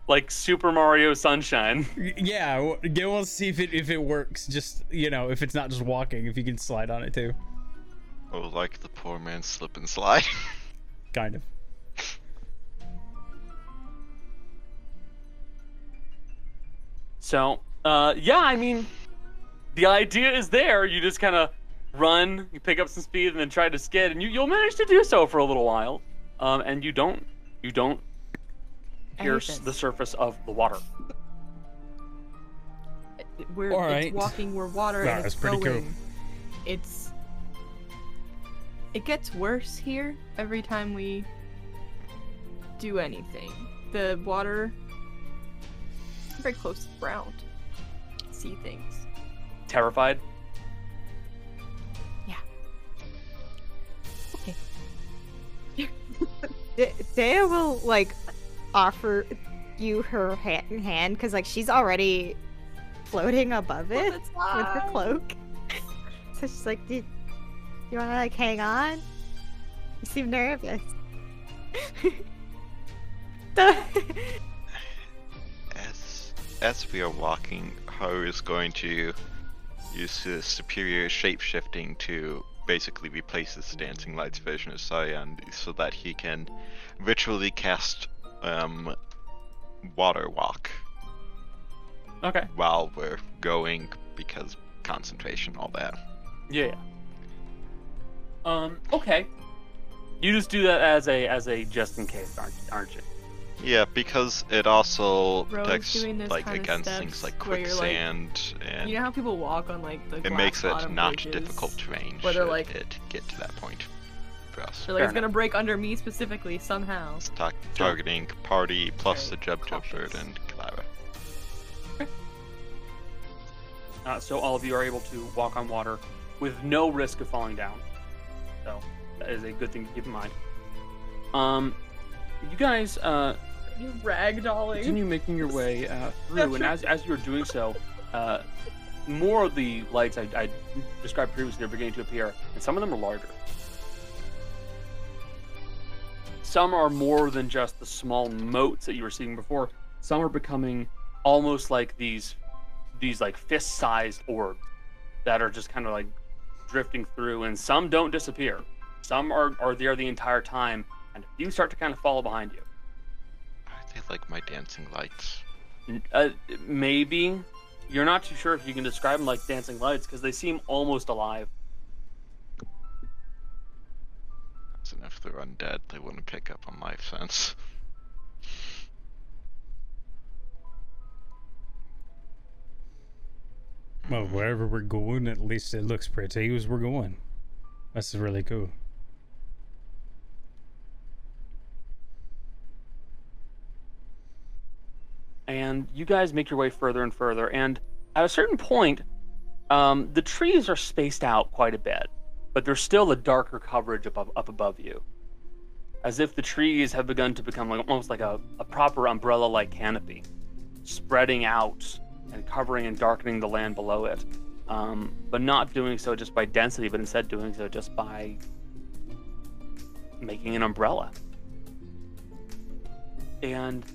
Like Super Mario Sunshine. Yeah, w- Gale wants to see if it if it works. Just you know, if it's not just walking, if you can slide on it too. Oh, like the poor man's slip and slide. Kind of. So, uh, yeah, I mean, the idea is there. You just kind of run, you pick up some speed, and then try to skid, and you, you'll manage to do so for a little while. Um, and you don't, you don't pierce the surface of the water. We're All it's walking, we're water, Yeah, and it's that's pretty cool. going. It's it gets worse here every time we do anything. The water I'm very close to the ground. See things. Terrified. Yeah. Okay. D- Dea will like offer you her hand in hand because like she's already floating above it with her cloak. so she's like, "Do you want to like hang on?" You seem nervous. As as we are walking, Ho is going to use his superior shapeshifting to basically replace his dancing lights version of Cyan so that he can ritually cast um water walk Okay. while we're going because concentration all that. Yeah. Um. Okay. You just do that as a as a just in case, aren't aren't you? Yeah, because it also Rose protects like against things like where you're, like- quicksand and You know how people walk on like the it glass makes it not bridges? difficult terrain where they're should like- it get to that point for us. They're like, Fair it's gonna break under me specifically somehow. It's ta- targeting party plus the Very Jub Jub and Clara. Uh, so all of you are able to walk on water with no risk of falling down. So that is a good thing to keep in mind. Um, you guys uh, You ragdolling. continue making your way uh, through, and as as you're doing so, uh, more of the lights I, I described previously are beginning to appear, and some of them are larger. Some are more than just the small motes that you were seeing before. Some are becoming almost like these these like fist-sized orbs that are just kind of like drifting through, and some don't disappear. Some are, are there the entire time, and a few start to kind of fall behind you. Are they like my dancing lights? Uh, maybe you're not too sure if you can describe them like dancing lights because they seem almost alive. As in if they're undead, they wouldn't pick up on life sense. Well, wherever we're going, at least it looks pretty as we're going. That's really cool. And you guys make your way further and further. And at a certain point, um, the trees are spaced out quite a bit, but there's still a darker coverage above, up above you, as if the trees have begun to become like almost like a, a proper umbrella-like canopy, spreading out and covering and darkening the land below it. Um, but not doing so just by density, but instead doing so just by making an umbrella. And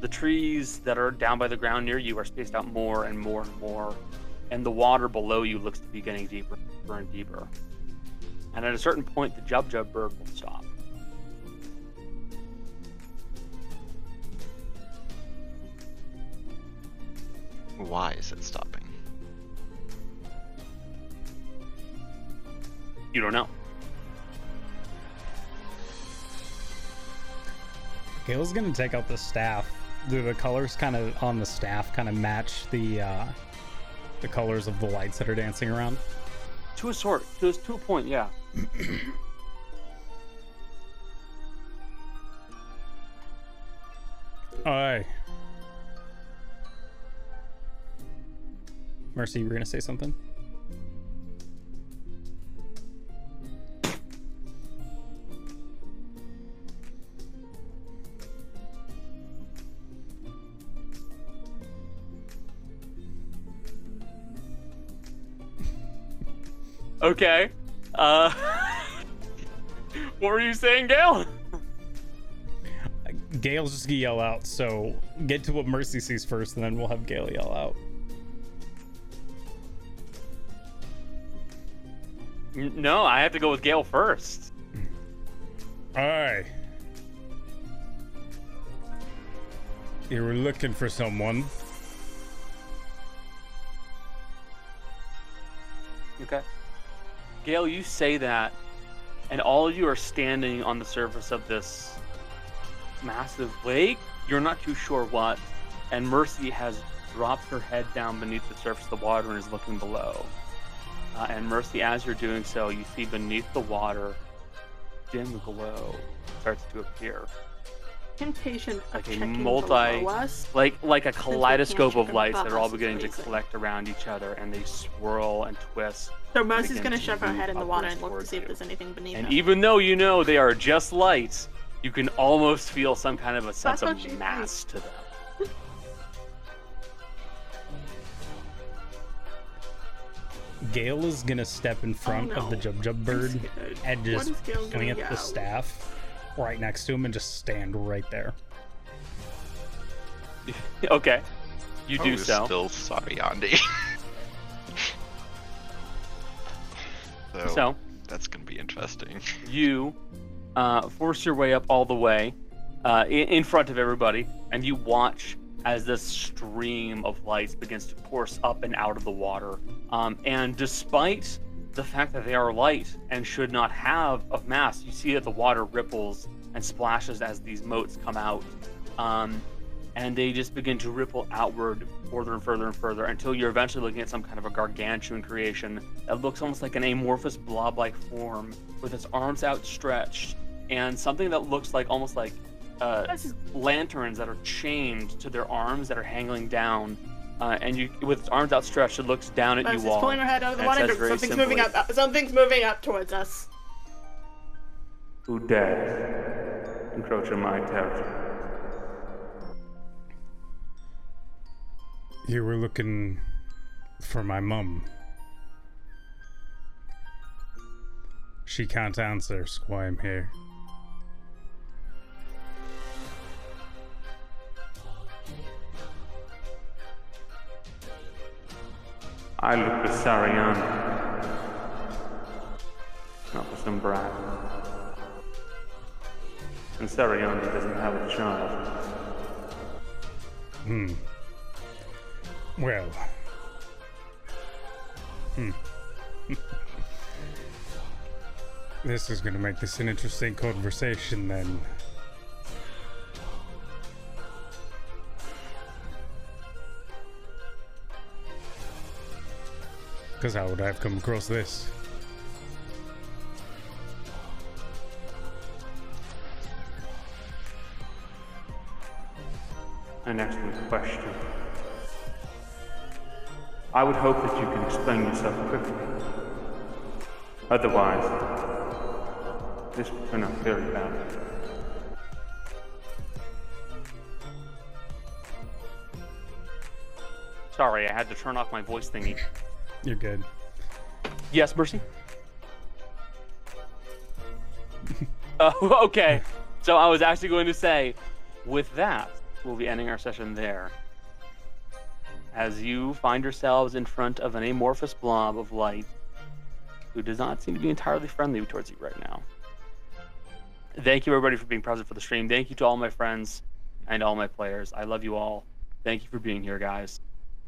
the trees that are down by the ground near you are spaced out more and more and more, and the water below you looks to be getting deeper and deeper. And at a certain point, the Jub Jub bird will stop. Why is it stopping? You don't know. Gale's gonna take out the staff do the colors kind of on the staff kind of match the uh, the colors of the lights that are dancing around? To a sort, to a, to a point, yeah. Aye. Mercy, you were gonna say something? Okay. Uh, what were you saying, Gale? Gale's just gonna yell out, so get to what Mercy sees first, and then we'll have Gale yell out. No, I have to go with Gale first. Aye. You were looking for someone. Okay. Gale, you say that, and all of you are standing on the surface of this massive lake. You're not too sure what, and Mercy has dropped her head down beneath the surface of the water and is looking below. Uh, and Mercy, as you're doing so, you see beneath the water, dim glow starts to appear. Temptation of Like a checking multi- below us. like like a kaleidoscope of lights that are all beginning to collect around each other and they swirl and twist So Mercy's gonna shove her head in the water and look to towards see if there's anything beneath and her. even though you know they are just lights you can almost feel some kind of a sense what of she mass to them Gale is gonna step in oh, front of the no. Jub Jub bird and just is Gale swing up the staff right next to him and just stand right there. okay you do oh, so Still sorry, Andy. so, so that's gonna be interesting. you uh, force your way up all the way uh, in, in front of everybody, and you watch as this stream of lights begins to course up and out of the water. Um, and despite the fact that they are light and should not have of mass, you see that the water ripples and splashes as these motes come out. Um, and they just begin to ripple outward further and further and further until you're eventually looking at some kind of a gargantuan creation that looks almost like an amorphous blob-like form with its arms outstretched and something that looks like almost like uh, This lanterns that are chained to their arms that are hanging down. Uh, and you, with its arms outstretched, it looks down at Mercy's you all. pulling her head out of the water. says very Something's moving up. Something's moving up towards us. Who dares encroach on my territory? You were looking for my mum. She can't answer, so why I'm here. I look for Sarian. Not for some brat. And Sariandi doesn't have a child. Hmm. Well. Hmm. this is gonna make this an interesting conversation then. Because how would I have come across this? An excellent question. I would hope that you can explain yourself quickly. Otherwise, this will turn out very bad. Sorry, I had to turn off my voice thingy. You're good. Yes, Mercy? Oh, okay. So I was actually going to say, with that, we'll be ending our session there. As you find yourselves in front of an amorphous blob of light who does not seem to be entirely friendly towards you right now. Thank you, everybody, for being present for the stream. Thank you to all my friends and all my players. I love you all. Thank you for being here, guys.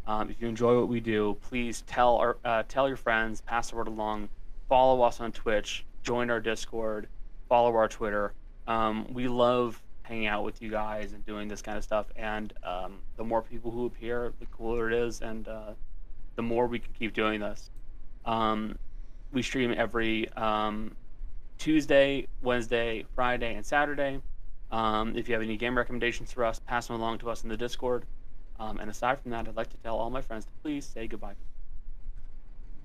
Um, if you enjoy what we do, please tell our uh, tell your friends, pass the word along, follow us on Twitch, join our Discord, follow our Twitter. Um, we love hanging out with you guys and doing this kind of stuff. And um, the more people who appear, the cooler it is, and uh, the more we can keep doing this. Um, we stream every um, Tuesday, Wednesday, Friday, and Saturday. Um, if you have any game recommendations for us, pass them along to us in the Discord. Um, and aside from that, I'd like to tell all my friends to please say goodbye.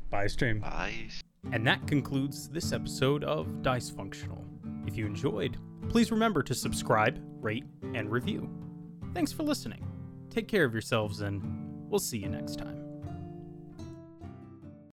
Bye, stream. Bye. And that concludes this episode of Dice Functional. If you enjoyed, please remember to subscribe, rate, and review. Thanks for listening. Take care of yourselves, and we'll see you next time.